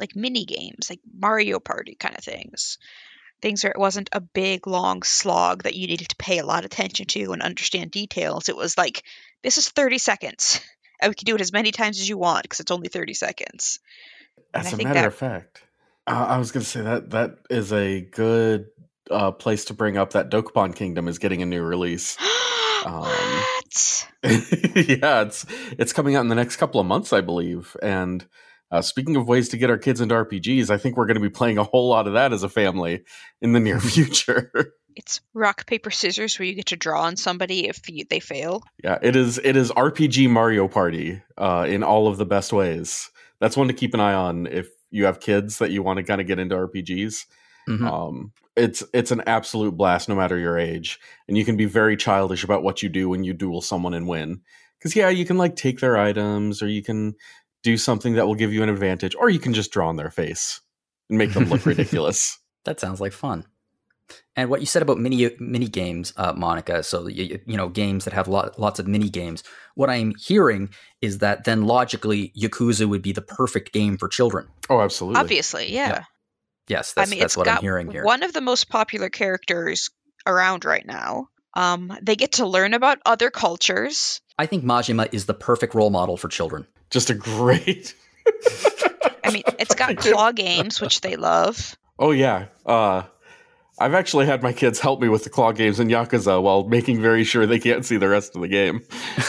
like mini games, like Mario Party kind of things. Things where it wasn't a big long slog that you needed to pay a lot of attention to and understand details. It was like this is 30 seconds. And we can do it as many times as you want because it's only 30 seconds. As a matter that... of fact, uh, I was going to say that that is a good uh, place to bring up that Dokapon Kingdom is getting a new release. Um, what? yeah, it's it's coming out in the next couple of months, I believe. And uh, speaking of ways to get our kids into RPGs, I think we're going to be playing a whole lot of that as a family in the near future. it's rock paper scissors where you get to draw on somebody if you, they fail. Yeah, it is. It is RPG Mario Party uh, in all of the best ways. That's one to keep an eye on if you have kids that you want to kind of get into RPGs. Mm-hmm. Um, it's it's an absolute blast no matter your age and you can be very childish about what you do when you duel someone and win because yeah you can like take their items or you can do something that will give you an advantage or you can just draw on their face and make them look ridiculous that sounds like fun And what you said about mini mini games, uh, Monica, so you, you know games that have lot, lots of mini games. What I'm hearing is that then logically, Yakuza would be the perfect game for children. Oh, absolutely. Obviously, yeah. Yeah. Yes, that's, I mean, that's what I'm hearing here. one of the most popular characters around right now. Um, they get to learn about other cultures. I think Majima is the perfect role model for children. Just a great. I mean, it's got claw games, which they love. Oh yeah. Uh, I've actually had my kids help me with the claw games in Yakuza while making very sure they can't see the rest of the game.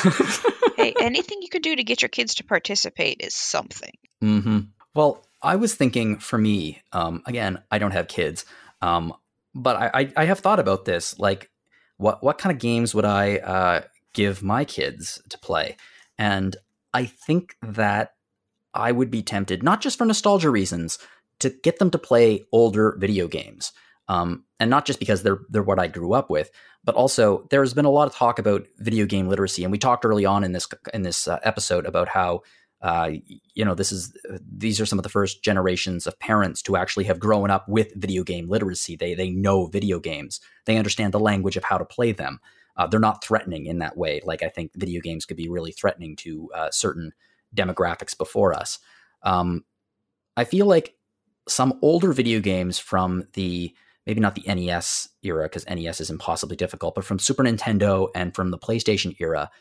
Hey, anything you could do to get your kids to participate is something. Mm-hmm. Well, I was thinking for me, um, again, I don't have kids, um, but I, I, I have thought about this. Like, what what kind of games would I uh, give my kids to play? And I think that I would be tempted, not just for nostalgia reasons, to get them to play older video games. Um, and not just because they're they're what I grew up with, but also there's been a lot of talk about video game literacy, and we talked early on in this in this uh, episode about how uh, you know this is these are some of the first generations of parents to actually have grown up with video game literacy. They they know video games, they understand the language of how to play them. Uh, they're not threatening in that way. Like I think video games could be really threatening to uh, certain demographics before us. Um, I feel like some older video games from the maybe not the NES era because NES is impossibly difficult, but from Super Nintendo and from the PlayStation era,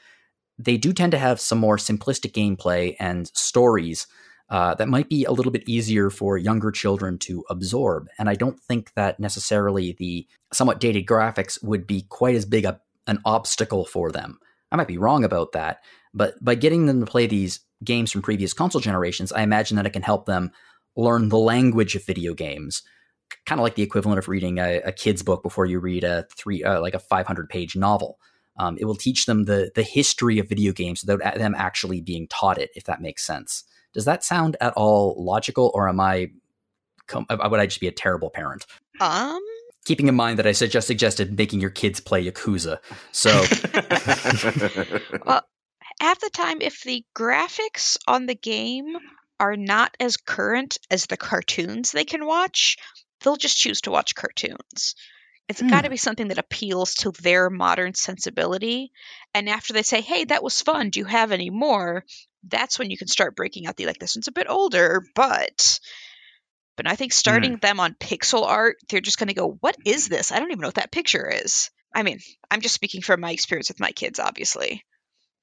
they do tend to have some more simplistic gameplay and stories uh, that might be a little bit easier for younger children to absorb. And I don't think that necessarily the somewhat dated graphics would be quite as big a, an obstacle for them. I might be wrong about that, but by getting them to play these games from previous console generations, I imagine that it can help them learn the language of video games. Kind of like the equivalent of reading a, a kid's book before you read a three uh, like a 500 page novel. Um, it will teach them the the history of video games without them actually being taught it if that makes sense. Does that sound at all logical or am i uh, would i just be a terrible parent? Um, keeping in mind that i just suggested making your kids play yakuza so well, half the time, if the graphics on the game are not as current as the cartoons they can watch, they'll just choose to watch cartoons. It's got to hmm. be something that appeals to their modern sensibility. And after they say, hey, that was fun, do you have any more? That's when you can start breaking out the like, this one's a bit older, but. But I think starting them on pixel art, they're just going to go, what is this? I don't even know what that picture is. I mean, I'm just speaking from my experience with my kids, obviously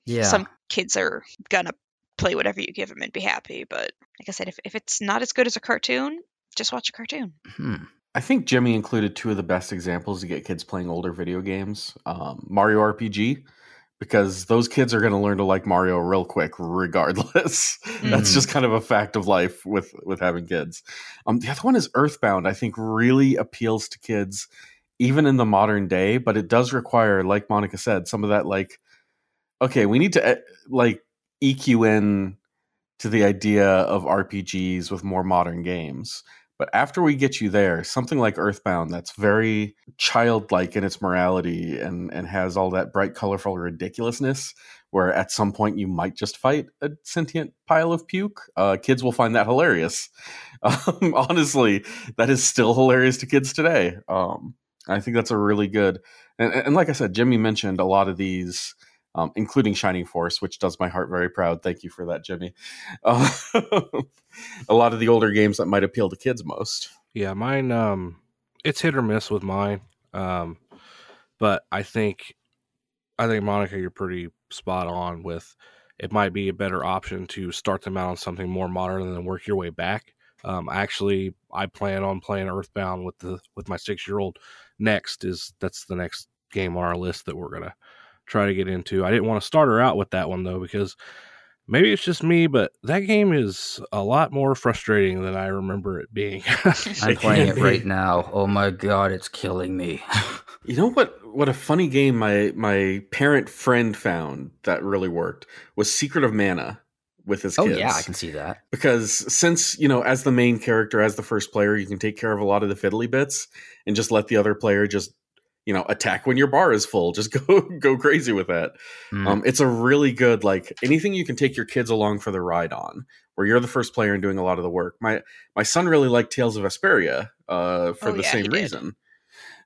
yeah some kids are gonna play whatever you give them and be happy. But like I said, if, if it's not as good as a cartoon, just watch a cartoon. Hmm. I think Jimmy included two of the best examples to get kids playing older video games um, Mario RPG, because those kids are going to learn to like Mario real quick, regardless. That's Mhm. just kind of a fact of life with with having kids. Um, the other one is Earthbound. I think really appeals to kids, even in the modern day, but it does require, like Monica said, some of that like, okay, we need to eh, like EQ in to the idea of RPGs with more modern games. But after we get you there, something like Earthbound that's very childlike in its morality and, and has all that bright, colorful ridiculousness, where at some point you might just fight a sentient pile of puke, uh, kids will find that hilarious. Um, honestly, that is still hilarious to kids today. Um, I think that's a really good. And, and like I said, Jimmy mentioned a lot of these um, including Shining Force, which does my heart very proud. Thank you for that, Jimmy. Uh, a lot of the older games that might appeal to kids most. Yeah, mine um it's hit or miss with mine. Um but I think I think Monica you're pretty spot on with it might be a better option to start them out on something more modern and then work your way back. Um actually I plan on playing Earthbound with the with my 6-year-old next is that's the next game on our list that we're to try to get into. I didn't want to start her out with that one though because maybe it's just me, but that game is a lot more frustrating than I remember it being. i'm playing it right now oh my god it's killing me You know what? What a funny game my my parent friend found that really worked was Secret of Mana with his oh kids. yeah i can see that because since you know as the main character as the first player you can take care of a lot of the fiddly bits and just let the other player just you know attack when your bar is full just go go crazy with that Mm. um, it's a really good like anything you can take your kids along for the ride on where you're the first player and doing a lot of the work my my son really liked Tales of Vesperia uh, for Oh, the yeah, same reason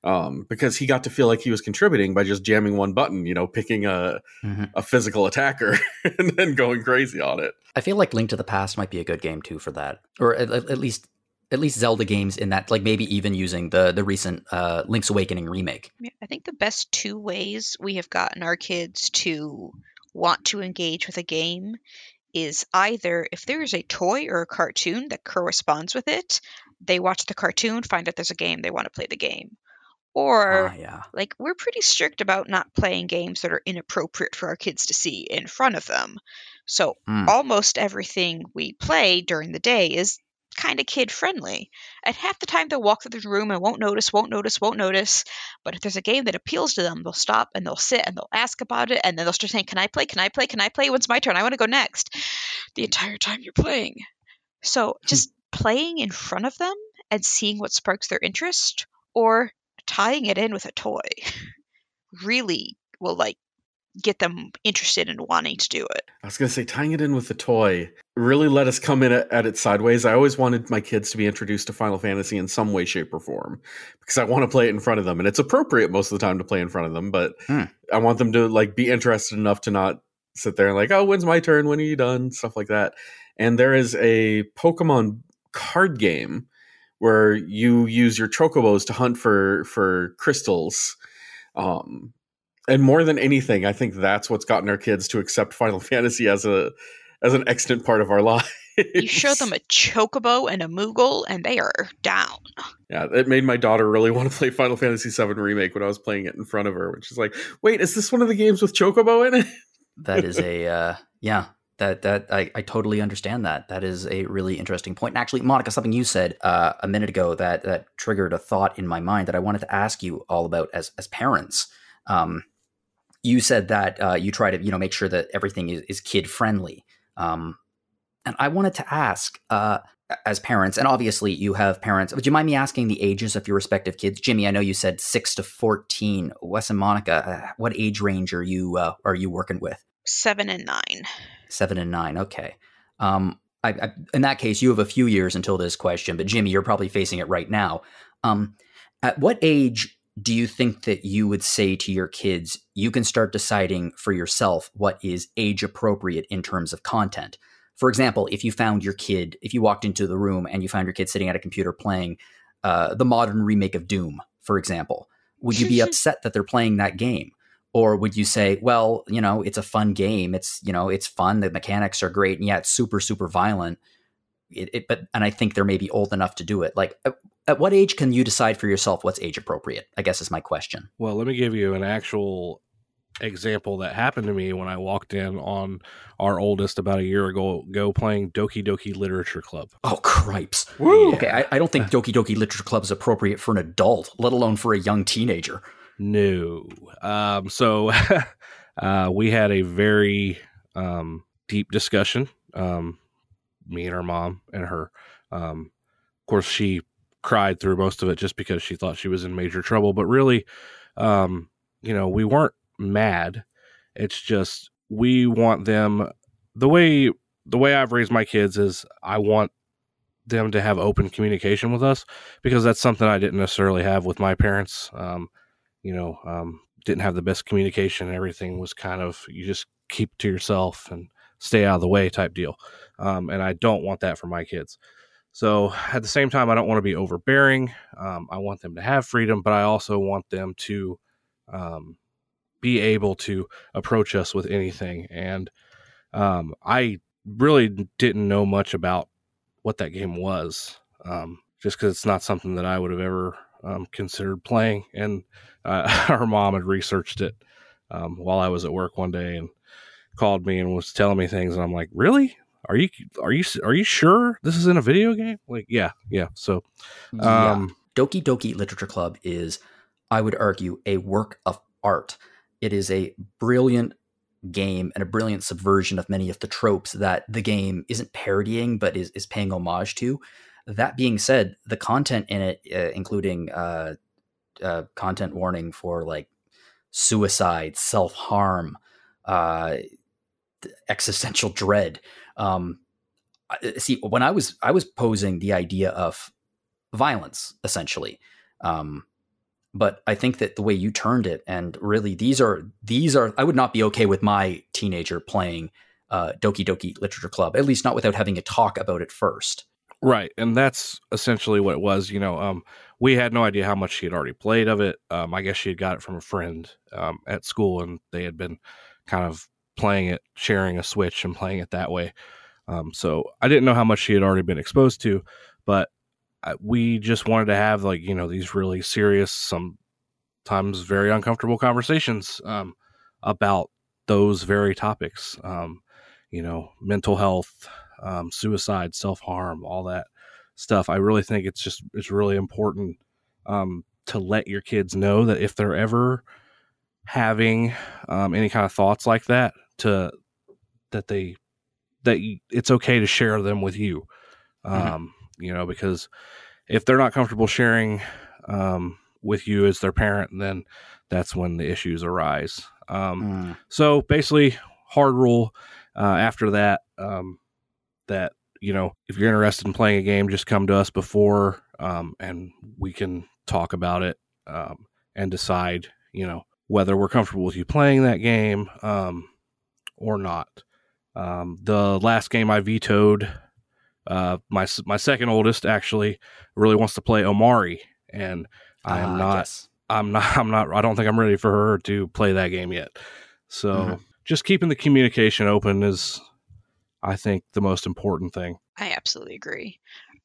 um, because he got to feel like he was contributing by just jamming one button, you know, picking a Mm-hmm. a physical attacker and then going crazy on it. I feel like Link to the Past might be a good game too for that, or at, at least at least Zelda games in that, like maybe even using the the recent uh, Link's Awakening remake. I think the best two ways we have gotten our kids to want to engage with a game is either if there is a toy or a cartoon that corresponds with it, they watch the cartoon, find out there's a game, they want to play the game. Or Ah, yeah, like we're pretty strict about not playing games that are inappropriate for our kids to see in front of them. So Hmm. almost everything we play during the day is kind of kid friendly. And half the time they'll walk through the room and won't notice, won't notice, won't notice. But if there's a game that appeals to them, they'll stop and they'll sit and they'll ask about it and then they'll start saying, "Can I play? Can I play? Can I play? When's my turn? I want to go next." The entire time you're playing. So hmm. just playing in front of them and seeing what sparks their interest or tying it in with a toy really will like get them interested in wanting to do it. I was going to say, tying it in with the toy really let us come in at, at it sideways. I always wanted my kids to be introduced to Final Fantasy in some way, shape, or form because I want to play it in front of them, and it's appropriate most of the time to play in front of them. But Hmm. I want them to like be interested enough to not sit there and like, oh, when's my turn? When are you done? Stuff like that. And there is a Pokemon card game where you use your chocobos to hunt for for crystals. Um, and more than anything, I think that's what's gotten our kids to accept Final Fantasy as a as an extant part of our lives. You show them a chocobo and a moogle and they are down. yeah, it made my daughter really want to play Final Fantasy VII remake when I was playing it in front of her. Which is like, wait, is this one of the games with chocobo in it? that is a uh, yeah. That that I, I totally understand that. That is a really interesting point. And actually, Monica, something you said uh, a minute ago that that triggered a thought in my mind that I wanted to ask you all about as as parents. Um, you said that uh, you try to you know make sure that everything is, is kid friendly. Um, and I wanted to ask, uh, as parents, and obviously you have parents. Would you mind me asking the ages of your respective kids? Jimmy, I know you said six to fourteen. Wes and Monica, uh, what age range are you uh, are you working with? Seven and nine. Seven and nine. Okay. Um, I, I, in that case, you have a few years until this question, but Jimmy, you're probably facing it right now. Um, at what age do you think that you would say to your kids, you can start deciding for yourself what is age appropriate in terms of content? For example, if you found your kid, if you walked into the room and you found your kid sitting at a computer playing uh, the modern remake of Doom, for example, would you be upset that they're playing that game? Or would you say, well, you know, it's a fun game. It's, you know, it's fun. The mechanics are great. And yeah, it's super, super violent. It, it, but, and I think they're maybe old enough to do it. Like, at, at what age can you decide for yourself what's age appropriate? I guess is my question. Well, let me give you an actual example that happened to me when I walked in on our oldest about a year ago, go playing Doki Doki Literature Club. Oh, cripes. Woo! Okay, I, I don't think Doki Doki Literature Club is appropriate for an adult, let alone for a young teenager. No. Um, so uh, we had a very um, deep discussion. Um, me and her mom and her. Um, of course, she cried through most of it just because she thought she was in major trouble. But really, um, you know, we weren't mad. It's just we want them the way the way I've raised my kids is I want them to have open communication with us because that's something I didn't necessarily have with my parents. Um, you know, um, didn't have the best communication. Everything was kind of you just keep to yourself and stay out of the way type deal. Um, and I don't want that for my kids. So at the same time, I don't want to be overbearing. Um, I want them to have freedom, but I also want them to um, be able to approach us with anything. And um, I really didn't know much about what that game was, um, just because it's not something that I would have ever um, considered playing. And uh, our mom had researched it um, while I was at work one day and called me and was telling me things, and I'm like, "Really? Are you are you are you sure this is in a video game?" Like, yeah, yeah. So, yeah. um, Doki Doki Literature Club is, I would argue, a work of art. It is a brilliant game and a brilliant subversion of many of the tropes that the game isn't parodying but is, is paying homage to. That being said, the content in it, uh, including uh, uh, content warning for like suicide, self harm, uh, existential dread. Um, see, when I was I was posing the idea of violence, essentially. Um, but I think that the way you turned it, and really these are these are I would not be okay with my teenager playing uh, Doki Doki Literature Club, at least not without having a talk about it first. Right, and that's essentially what it was. You know, um, we had no idea how much she had already played of it. Um, I guess she had got it from a friend um, at school, and they had been kind of playing it, sharing a Switch, and playing it that way. Um, so I didn't know how much she had already been exposed to, but I, we just wanted to have like you know these really serious, sometimes very uncomfortable conversations um, about those very topics. Um, you know, mental health, um, suicide, self harm, all that stuff. I really think it's just it's really important um, to let your kids know that if they're ever having um, any kind of thoughts like that, to that they that you, it's okay to share them with you. Mm-hmm. Um, mm-hmm. You know, because if they're not comfortable sharing um, with you as their parent, then that's when the issues arise. Um, mm. So basically, hard rule uh, after that um, that you know if you're interested in playing a game, just come to us before, um, and we can talk about it um, and decide you know whether we're comfortable with you playing that game um, or not. Um, the last game I vetoed, uh, my my second oldest actually really wants to play Omori, and I am uh, not. I'm not. I'm not. I don't think I'm ready for her to play that game yet. So mm-hmm. just keeping the communication open is, I think, the most important thing. I absolutely agree.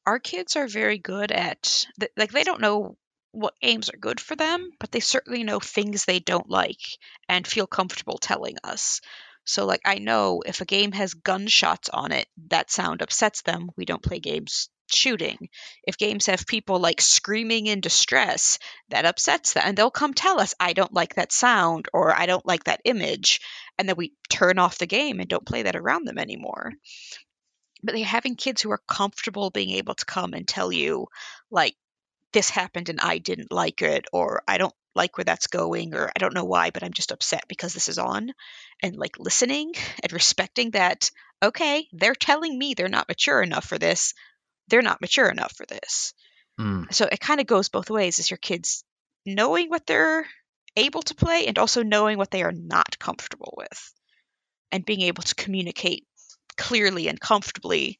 Our kids are very good at like they don't know what games are good for them, but they certainly know things they don't like and feel comfortable telling us. So, like, I know if a game has gunshots on it, that sound upsets them. We don't play games shooting. If games have people like screaming in distress, that upsets them. And they'll come tell us, I don't like that sound or I don't like that image. And then we turn off the game and don't play that around them anymore. But they're having kids who are comfortable being able to come and tell you, like, this happened and I didn't like it, or I don't like where that's going or I don't know why, but I'm just upset because this is on. And like listening and respecting that, okay, they're telling me they're not mature enough for this. They're not mature enough for this. Mm. So it kind of goes both ways is your kids knowing what they're able to play and also knowing what they are not comfortable with and being able to communicate clearly and comfortably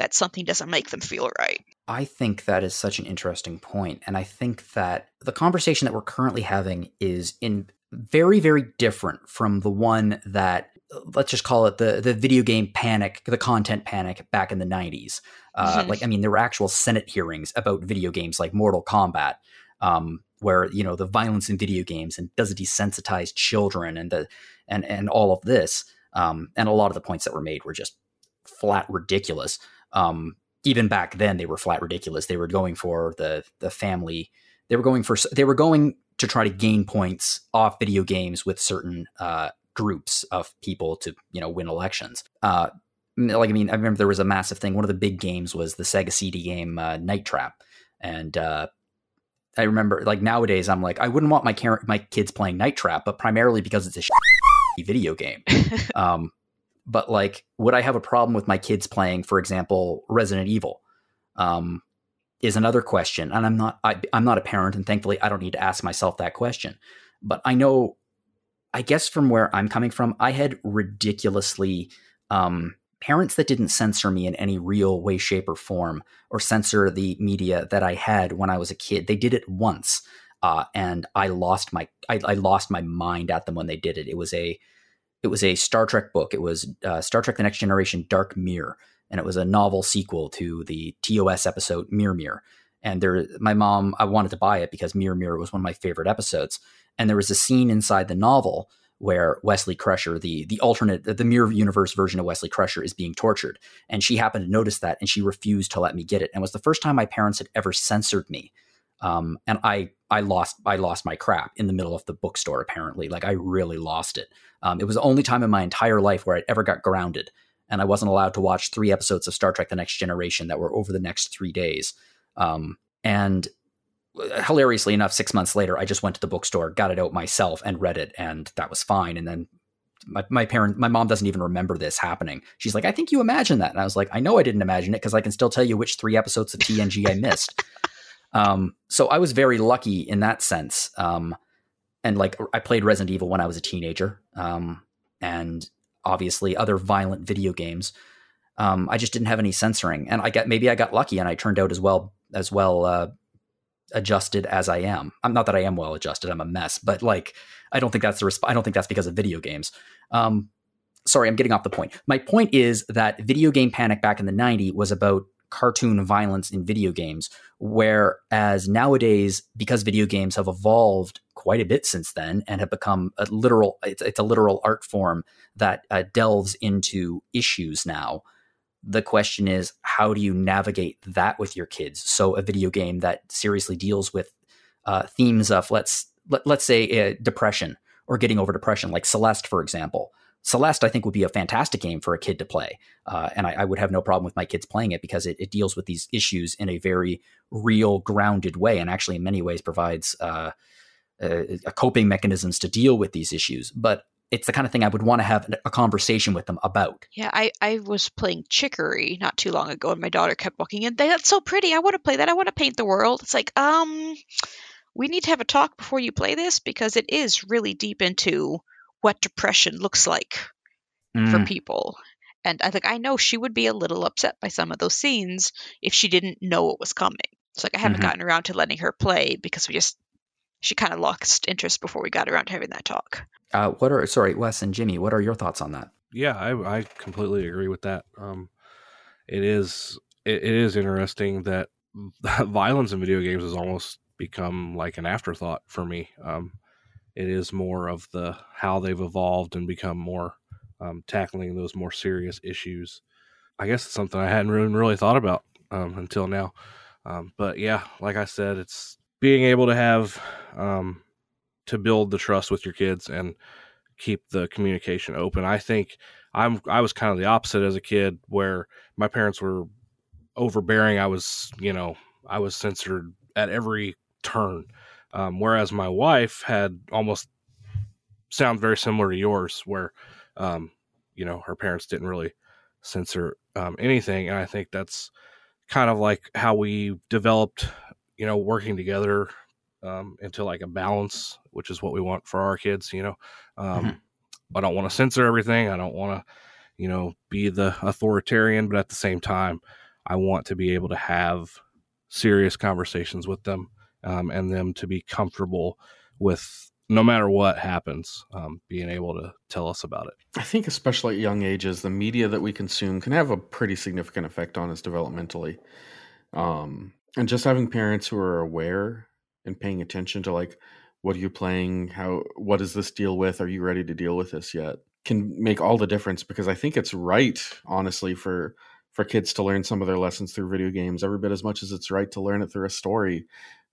that something doesn't make them feel right. I think that is such an interesting point, and I think that the conversation that we're currently having is in very, very different from the one that let's just call it the the video game panic, the content panic back in the '90s. Uh, mm-hmm. Like, I mean, there were actual Senate hearings about video games like Mortal Kombat, um, where you know the violence in video games and does it desensitize children and the and and all of this. Um, and a lot of the points that were made were just flat ridiculous. Um, even back then they were flat ridiculous. They were going for the the family. They were going for they were going to try to gain points off video games with certain uh, groups of people to you know win elections. Uh, like I mean, I remember there was a massive thing. One of the big games was the Sega CD game uh, Night Trap, and uh, I remember like nowadays I'm like I wouldn't want my car- my kids playing Night Trap, but primarily because it's a video game. um, but like would i have a problem with my kids playing for example resident evil? Um, is another question and i'm not I, i'm not a parent and thankfully i don't need to ask myself that question. But i know i guess from where i'm coming from i had ridiculously um, parents that didn't censor me in any real way shape or form or censor the media that i had when i was a kid. They did it once uh, and i lost my I, I lost my mind at them when they did it. It was a it was a Star Trek book. It was uh, Star Trek: The Next Generation: Dark Mirror, and it was a novel sequel to the TOS episode Mirror Mirror. And there, my mom, I wanted to buy it because Mirror Mirror was one of my favorite episodes. And there was a scene inside the novel where Wesley Crusher, the the alternate, the mirror universe version of Wesley Crusher, is being tortured, and she happened to notice that, and she refused to let me get it. And it was the first time my parents had ever censored me. Um, and I I lost I lost my crap in the middle of the bookstore. Apparently, like I really lost it. Um, it was the only time in my entire life where I ever got grounded, and I wasn't allowed to watch three episodes of Star Trek: The Next Generation that were over the next three days. Um, and uh, hilariously enough, six months later, I just went to the bookstore, got it out myself, and read it, and that was fine. And then my, my parent, my mom doesn't even remember this happening. She's like, I think you imagined that. And I was like, I know I didn't imagine it because I can still tell you which three episodes of TNG I missed. Um, so I was very lucky in that sense. Um, and like I played Resident Evil when I was a teenager, um, and obviously other violent video games. Um, I just didn't have any censoring, and I got maybe I got lucky and I turned out as well as well uh, adjusted as I am. I'm not that I am well adjusted. I'm a mess, but like I don't think that's the resp- I don't think that's because of video games. Um, sorry, I'm getting off the point. My point is that video game panic back in the 90s was about cartoon violence in video games, whereas nowadays, because video games have evolved quite a bit since then and have become a literal, it's, it's a literal art form that uh, delves into issues now. The question is, how do you navigate that with your kids? So, a video game that seriously deals with uh, themes of let's let, let's say uh, depression or getting over depression, like Celeste, for example. Celeste, I think, would be a fantastic game for a kid to play. Uh, and I, I, would have no problem with my kids playing it because it, it, deals with these issues in a very real, grounded way, and actually, in many ways, provides uh, a, a coping mechanisms to deal with these issues. But it's the kind of thing I would want to have a conversation with them about. Yeah, I, I was playing Chicory not too long ago, and my daughter kept walking in. That's so pretty. I want to play that. I want to paint the world. It's like, um, we need to have a talk before you play this because it is really deep into what depression looks like mm. for people. And I think I know she would be a little upset by some of those scenes if she didn't know it was coming. It's like I haven't mm-hmm. gotten around to letting her play because we just she kind of lost interest before we got around to having that talk. Uh, what are sorry, Wes and Jimmy? What are your thoughts on that? Yeah, I, I completely agree with that. Um, it is it, it is interesting that violence in video games has almost become like an afterthought for me. Um, it is more of the how they've evolved and become more um, tackling those more serious issues. I guess it's something I hadn't really, really thought about um, until now. Um, but yeah, like I said, it's being able to have um, to build the trust with your kids and keep the communication open. I think I'm I was kind of the opposite as a kid, where my parents were overbearing. I was, you know, I was censored at every turn. Um, whereas my wife had almost sound very similar to yours, where um, you know her parents didn't really censor um, anything, and I think that's kind of like how we developed, you know, working together um, into like a balance, which is what we want for our kids. You know, um, mm-hmm. I don't want to censor everything. I don't want to, you know, be the authoritarian, but at the same time, I want to be able to have serious conversations with them um, and them to be comfortable with no matter what happens, um, being able to tell us about it. I think, especially at young ages, the media that we consume can have a pretty significant effect on us developmentally. Um, and just having parents who are aware and paying attention to, like, what are you playing? How, what does this deal with? Are you ready to deal with this yet? Can make all the difference because I think it's right, honestly, for for kids to learn some of their lessons through video games every bit as much as it's right to learn it through a story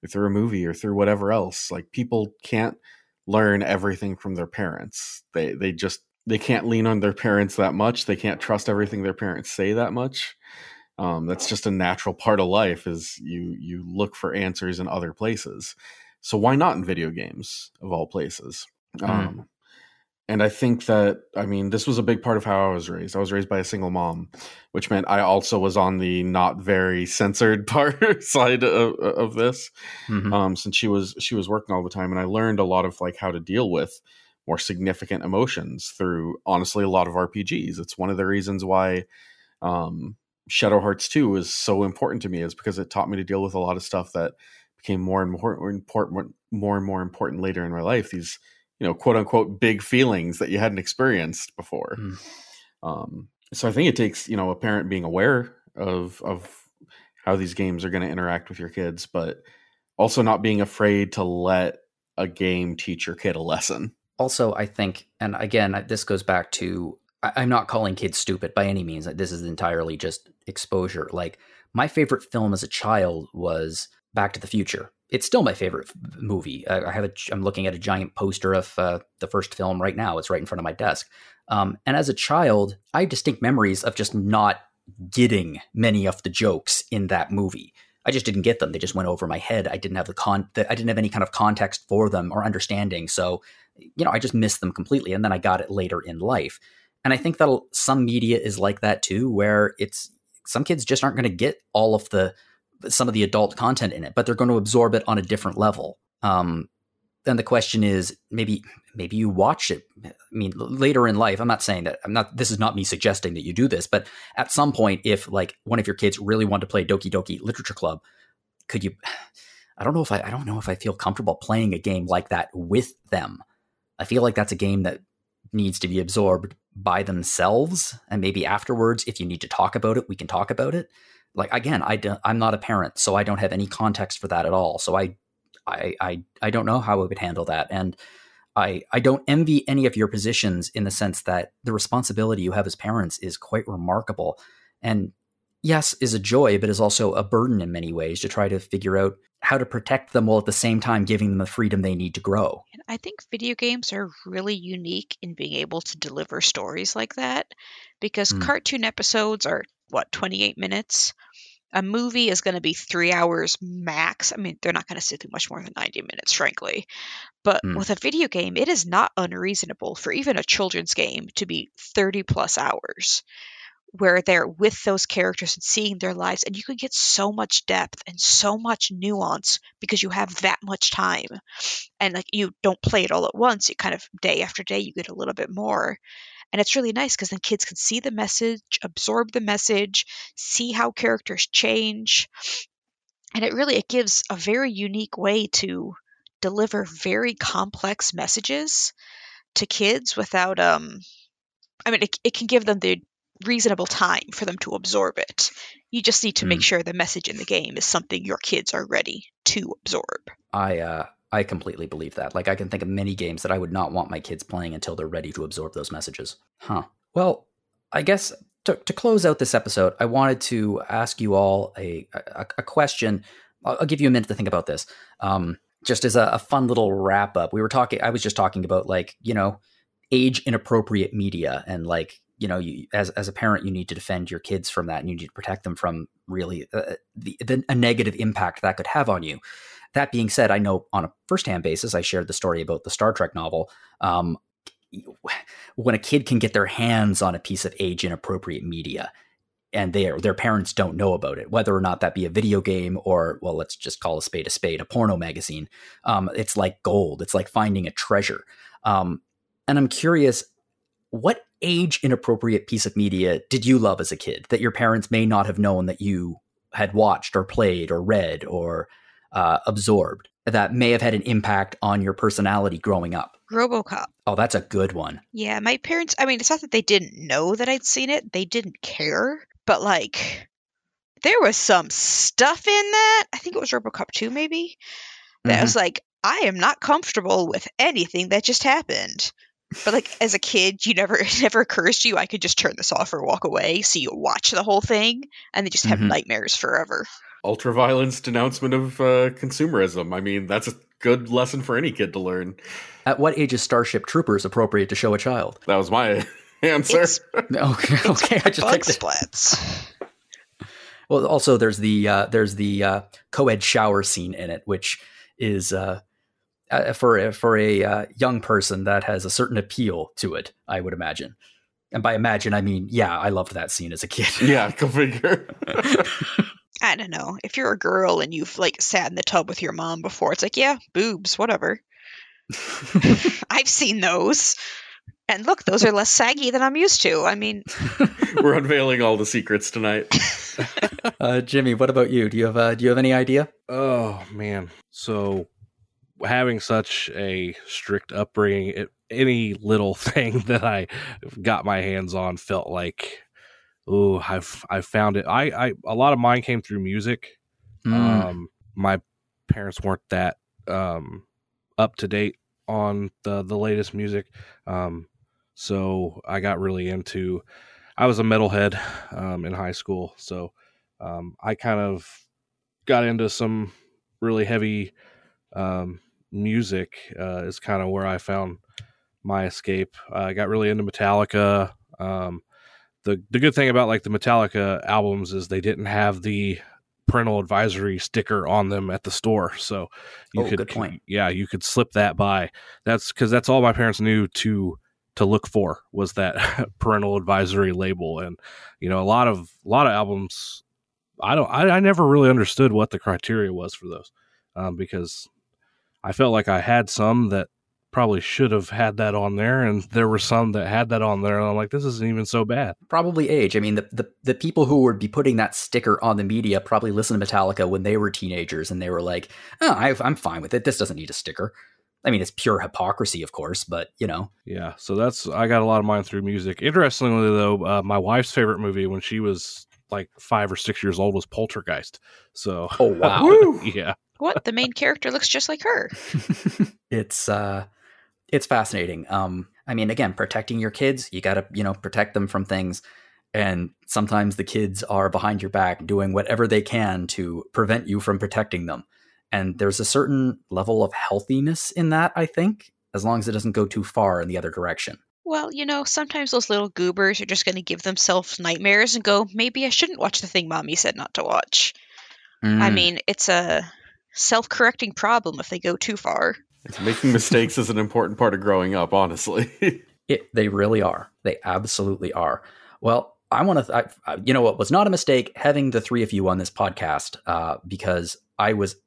or through a movie or through whatever else. Like people can't learn everything from their parents. They they just they can't lean on their parents that much. They can't trust everything their parents say that much. Um, that's just a natural part of life. Is you you look for answers in other places. So why not in video games of all places? Mm. Um, and I think that I mean this was a big part of how I was raised. I was raised by a single mom, which meant I also was on the not very censored part side of, of this. Mm-hmm. Um, since she was she was working all the time, and I learned a lot of like how to deal with more significant emotions through honestly a lot of RPGs. It's one of the reasons why um, Shadow Hearts Two is so important to me, is because it taught me to deal with a lot of stuff that became more and more important, more and more important later in my life. These you know quote unquote big feelings that you hadn't experienced before. Mm. um, so i think it takes you know a parent being aware of of how these games are going to interact with your kids but also not being afraid to let a game teach your kid a lesson. Also i think and again this goes back to i'm not calling kids stupid by any means this is entirely just exposure. Like my favorite film as a child was back to the future it's still my favorite movie. I have a, I'm looking at a giant poster of uh, the first film right now. It's right in front of my desk. Um, and as a child, I have distinct memories of just not getting many of the jokes in that movie. I just didn't get them. They just went over my head. I didn't have the con. The, I didn't have any kind of context for them or understanding. So, you know, I just missed them completely. And then I got it later in life. And I think that some media is like that too, where it's some kids just aren't going to get all of the some of the adult content in it, but they're going to absorb it on a different level. Um, then the question is maybe maybe you watch it. I mean, later in life, I'm not saying that I'm not. This is not me suggesting that you do this, but at some point, if like one of your kids really wanted to play Doki Doki Literature Club, could you? I don't know if I I don't know if I feel comfortable playing a game like that with them. I feel like that's a game that needs to be absorbed by themselves, and maybe afterwards, if you need to talk about it, we can talk about it. Like again, I don't, I'm not a parent, so I don't have any context for that at all. So I I, I I don't know how I would handle that, and I I don't envy any of your positions in the sense that the responsibility you have as parents is quite remarkable, and yes, is a joy, but is also a burden in many ways to try to figure out how to protect them while at the same time giving them the freedom they need to grow. And I think video games are really unique in being able to deliver stories like that because Mm. cartoon episodes are what 28 minutes a movie is going to be three hours max. I mean, they're not going to sit through much more than 90 minutes, frankly. But Mm. with a video game, it is not unreasonable for even a children's game to be 30 plus hours where they're with those characters and seeing their lives. And you can get so much depth and so much nuance because you have that much time. And like you don't play it all at once, you kind of day after day, you get a little bit more. And it's really nice because then kids can see the message, absorb the message, see how characters change. And it really it gives a very unique way to deliver very complex messages to kids without um I mean it, it can give them the reasonable time for them to absorb it. You just need to make Mm. sure the message in the game is something your kids are ready to absorb. I uh, I completely believe that. Like I can think of many games that I would not want my kids playing until they're ready to absorb those messages. Huh. Well, I guess to, to close out this episode, I wanted to ask you all a a, a question. I'll, I'll give you a minute to think about this. Um, just as a, a fun little wrap up, we were talking. I was just talking about like you know age inappropriate media and like you know you as as a parent you need to defend your kids from that and you need to protect them from really uh, the, the a negative impact that could have on you that being said i know on a first-hand basis i shared the story about the star trek novel. Um, when a kid can get their hands on a piece of age inappropriate media and their their parents don't know about it whether or not that be a video game or well let's just call a spade a spade a porno magazine um, it's like gold it's like finding a treasure. Um, and i'm curious what age inappropriate piece of media did you love as a kid that your parents may not have known that you had watched or played or read or uh, absorbed that may have had an impact on your personality growing up RoboCop. oh that's a good one Yeah, my parents, I mean, it's not that they didn't know that I'd seen it, they didn't care, but like there was some stuff in that. I think it was RoboCop 2 maybe. That Mhm. was like I am not comfortable with anything that just happened. But like as a kid, you never it never occurs to you I could just turn this off or walk away. So you watch the whole thing and then just have Mhm. nightmares forever. Ultraviolence denouncement of uh, consumerism. I mean, that's a good lesson for any kid to learn. At what age is Starship Troopers appropriate to show a child? That was my answer. It's- Okay, okay, I just Bug picked it. splats. Well, also there's the uh, there's the uh, co-ed shower scene in it, which is uh, uh, for for a uh, young person that has a certain appeal to it. I would imagine, and by imagine I mean yeah, I loved that scene as a kid. yeah, go figure. I don't know. If you're a girl and you've like sat in the tub with your mom before, it's like, yeah, boobs, whatever. I've seen those. And look, those are less saggy than I'm used to. I mean, We're unveiling all the secrets tonight. uh, Jimmy, what about you? Do you have uh, do you have any idea? Oh man. So having such a strict upbringing, it, any little thing that I got my hands on felt like, oh, I've I found it. I, I a lot of mine came through music. Mm, Um, my parents weren't that um, up to date on the the latest music, um, so I got really into. I was a metalhead um, in high school, so um, I kind of got into some really heavy um, music. Uh, is kind of where I found my escape. I got really into Metallica. Um, the the good thing about like the Metallica albums is they didn't have the parental advisory sticker on them at the store, so you Oh, could yeah you could slip that by. That's because that's all my parents knew to to look for was that parental advisory label, and you know a lot of a lot of albums I don't. I, I never really understood what the criteria was for those, um, because I felt like I had some that probably should have had that on there, and there were some that had that on there, and I'm like, this isn't even so bad. Probably age. I mean, the, the, the people who would be putting that sticker on the media probably listened to Metallica when they were teenagers, and they were like, oh, I, I'm fine with it. This doesn't need a sticker. I mean, it's pure hypocrisy, of course, but you know. Yeah, so that's I got a lot of mine through music. Interestingly, though, uh, my wife's favorite movie when she was like five or six years old was Poltergeist. So, oh wow, yeah. What the main character looks just like her. it's uh, it's fascinating. Um, I mean, again, protecting your kids, you got to you know protect them from things, and sometimes the kids are behind your back doing whatever they can to prevent you from protecting them. And there's a certain level of healthiness in that, I think, as long as it doesn't go too far in the other direction. Well, you know, sometimes those little goobers are just going to give themselves nightmares and go, maybe I shouldn't watch the thing mommy said not to watch. Mm. I mean, it's a self correcting problem if they go too far. Making mistakes is an important part of growing up, honestly. it, they really are. They absolutely are. Well, I want to, you know what was not a mistake having the three of you on this podcast uh, because I was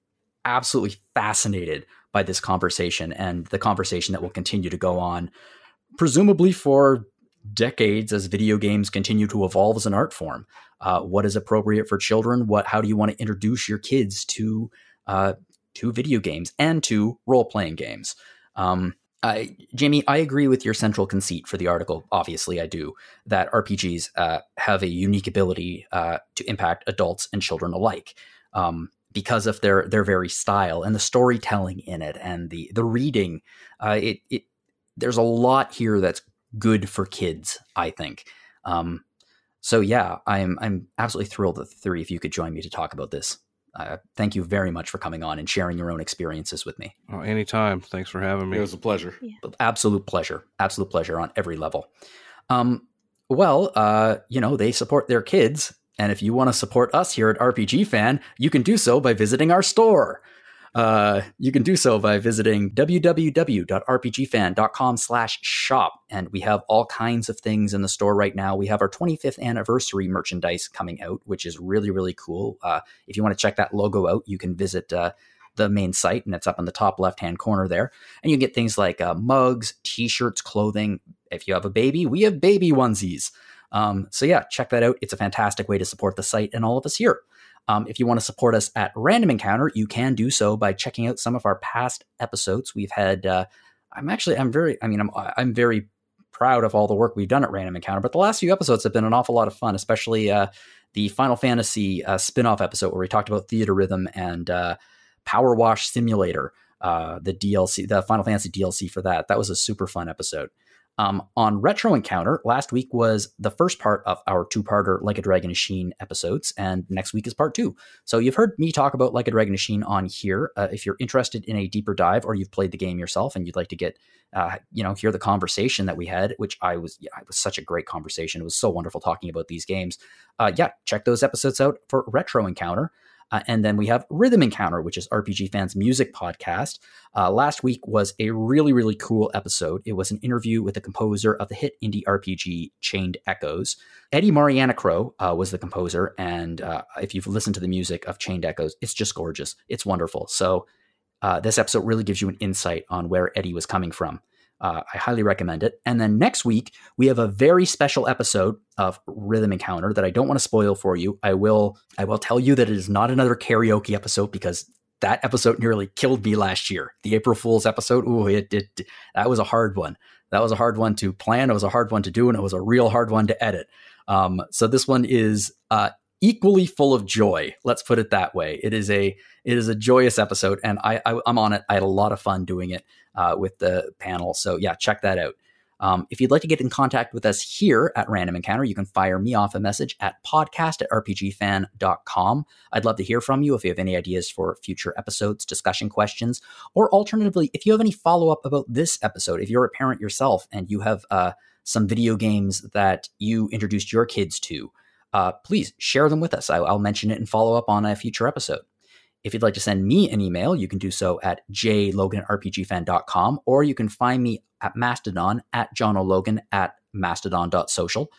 absolutely fascinated by this conversation and the conversation that will continue to go on, presumably for decades as video games continue to evolve as an art form. Uh, what is appropriate for children? What? How do you want to introduce your kids to uh, to video games and to role playing games? Um, I, Jamie, I agree with your central conceit for the article. Obviously, I do that RPGs uh, have a unique ability uh, to impact adults and children alike. Um, because of their their very style and the storytelling in it and the the reading. Uh, it it there's a lot here that's good for kids. I think. Um, so yeah, I'm I'm absolutely thrilled that the three of you could join me to talk about this. Uh, thank you very much for coming on and sharing your own experiences with me. Oh, anytime. Thanks for having me. It was a pleasure. Yeah. Absolute pleasure. Absolute pleasure on every level. Um, well, uh, you know, they support their kids and if you want to support us here at RPG Fan, you can do so by visiting our store. Uh, you can do so by visiting www.rpgfan.com slash shop. And we have all kinds of things in the store right now. We have our 25th anniversary merchandise coming out, which is really, really cool. Uh, if you want to check that logo out, you can visit uh, the main site, and it's up in the top left hand corner there. And you get things like uh, mugs, t shirts, clothing. If you have a baby, we have baby onesies. Um, so yeah, check that out. It's a fantastic way to support the site and all of us here. Um, if you want to support us at Random Encounter, you can do so by checking out some of our past episodes. We've had. Uh, I'm actually. I'm very. I mean, I'm. I'm very proud of all the work we've done at Random Encounter. But the last few episodes have been an awful lot of fun, especially uh, the Final Fantasy uh, spin-off episode where we talked about Theatrhythm and uh, PowerWash Simulator, uh, the DLC, the Final Fantasy DLC for that. That was a super fun episode. Um, on Retro Encounter, last week was the first part of our two parter Like a Dragon Ishin episodes, and next week is part two. So you've heard me talk about Like a Dragon Ishin on here. Uh, if you're interested in a deeper dive or you've played the game yourself and you'd like to get, uh, you know, hear the conversation that we had, which I was, yeah, it was such a great conversation. It was so wonderful talking about these games. Uh, yeah, check those episodes out for Retro Encounter. Uh, and then we have Rhythm Encounter, which is RPG Fans Music Podcast. Uh, last week was a really, really cool episode. It was an interview with the composer of the hit indie RPG Chained Echoes. Eddie Marianukroh uh, was the composer. And uh, if you've listened to the music of Chained Echoes, it's just gorgeous. It's wonderful. So uh, this episode really gives you an insight on where Eddie was coming from. Uh, I highly recommend it. And then next week, we have a very special episode of Rhythm Encounter that I don't want to spoil for you. I will I will tell you that it is not another karaoke episode because that episode nearly killed me last year. The April Fool's episode, ooh, it, it that was a hard one. That was a hard one to plan. It was a hard one to do, and it was a real hard one to edit. Um, so this one is uh, equally full of joy. Let's put it that way. It is a it is a joyous episode, and I, I am on it. I had a lot of fun doing it uh, with the panel. So yeah, check that out. Um, if you'd like to get in contact with us here at Random Encounter, you can fire me off a message at podcast at rpgfan.com. I'd love to hear from you if you have any ideas for future episodes, discussion questions, or alternatively, if you have any follow up about this episode, if you're a parent yourself and you have uh, some video games that you introduced your kids to, uh, please share them with us. I, will mention it and follow up on a future episode. If you'd like to send me an email, you can do so at jlogan@rpgfan.com, or you can find me at Mastodon at Jono Logan at mastodon.social.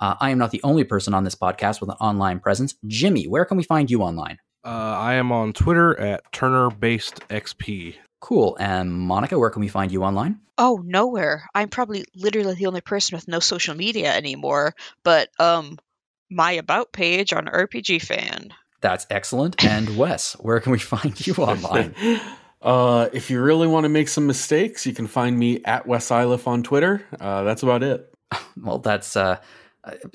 Uh, I am not the only person on this podcast with an online presence. Jimmy, where can we find you online? Uh, I am on Twitter at Turner Based XP. Cool. And Monica, where can we find you online? Oh, nowhere. I'm probably literally the only person with no social media anymore. But um, my about page on RPG Fan. That's excellent. And Wes, where can we find you online? uh, if you really want to make some mistakes, you can find me at Wes Iliff on Twitter. Uh, that's about it. Well, that's uh,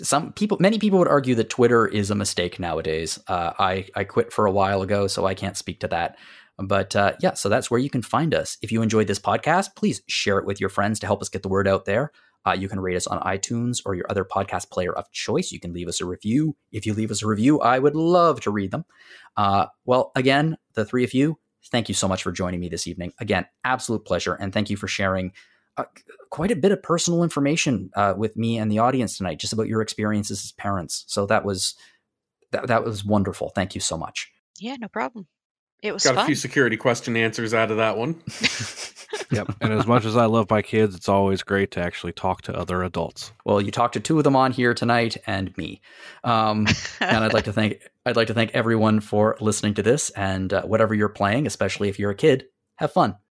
some people. Many people would argue that Twitter is a mistake nowadays. Uh, I I quit for a while ago, so I can't speak to that. But uh, yeah, so that's where you can find us. If you enjoyed this podcast, please share it with your friends to help us get the word out there. Uh, you can rate us on iTunes or your other podcast player of choice. You can leave us a review. If you leave us a review, I would love to read them. Uh, well, again, the three of you, thank you so much for joining me this evening. Again, absolute pleasure. And thank you for sharing uh, quite a bit of personal information uh, with me and the audience tonight, just about your experiences as parents. So that was that, that was wonderful. Thank you so much. Yeah, no problem. It was Got fun. a few security question answers out of that one. Yep. and as much as I love my kids, it's always great to actually talk to other adults. Well, you talked to two of them on here tonight, and me. Um, and I'd like to thank I'd like to thank everyone for listening to this and uh, whatever you're playing, especially if you're a kid. Have fun.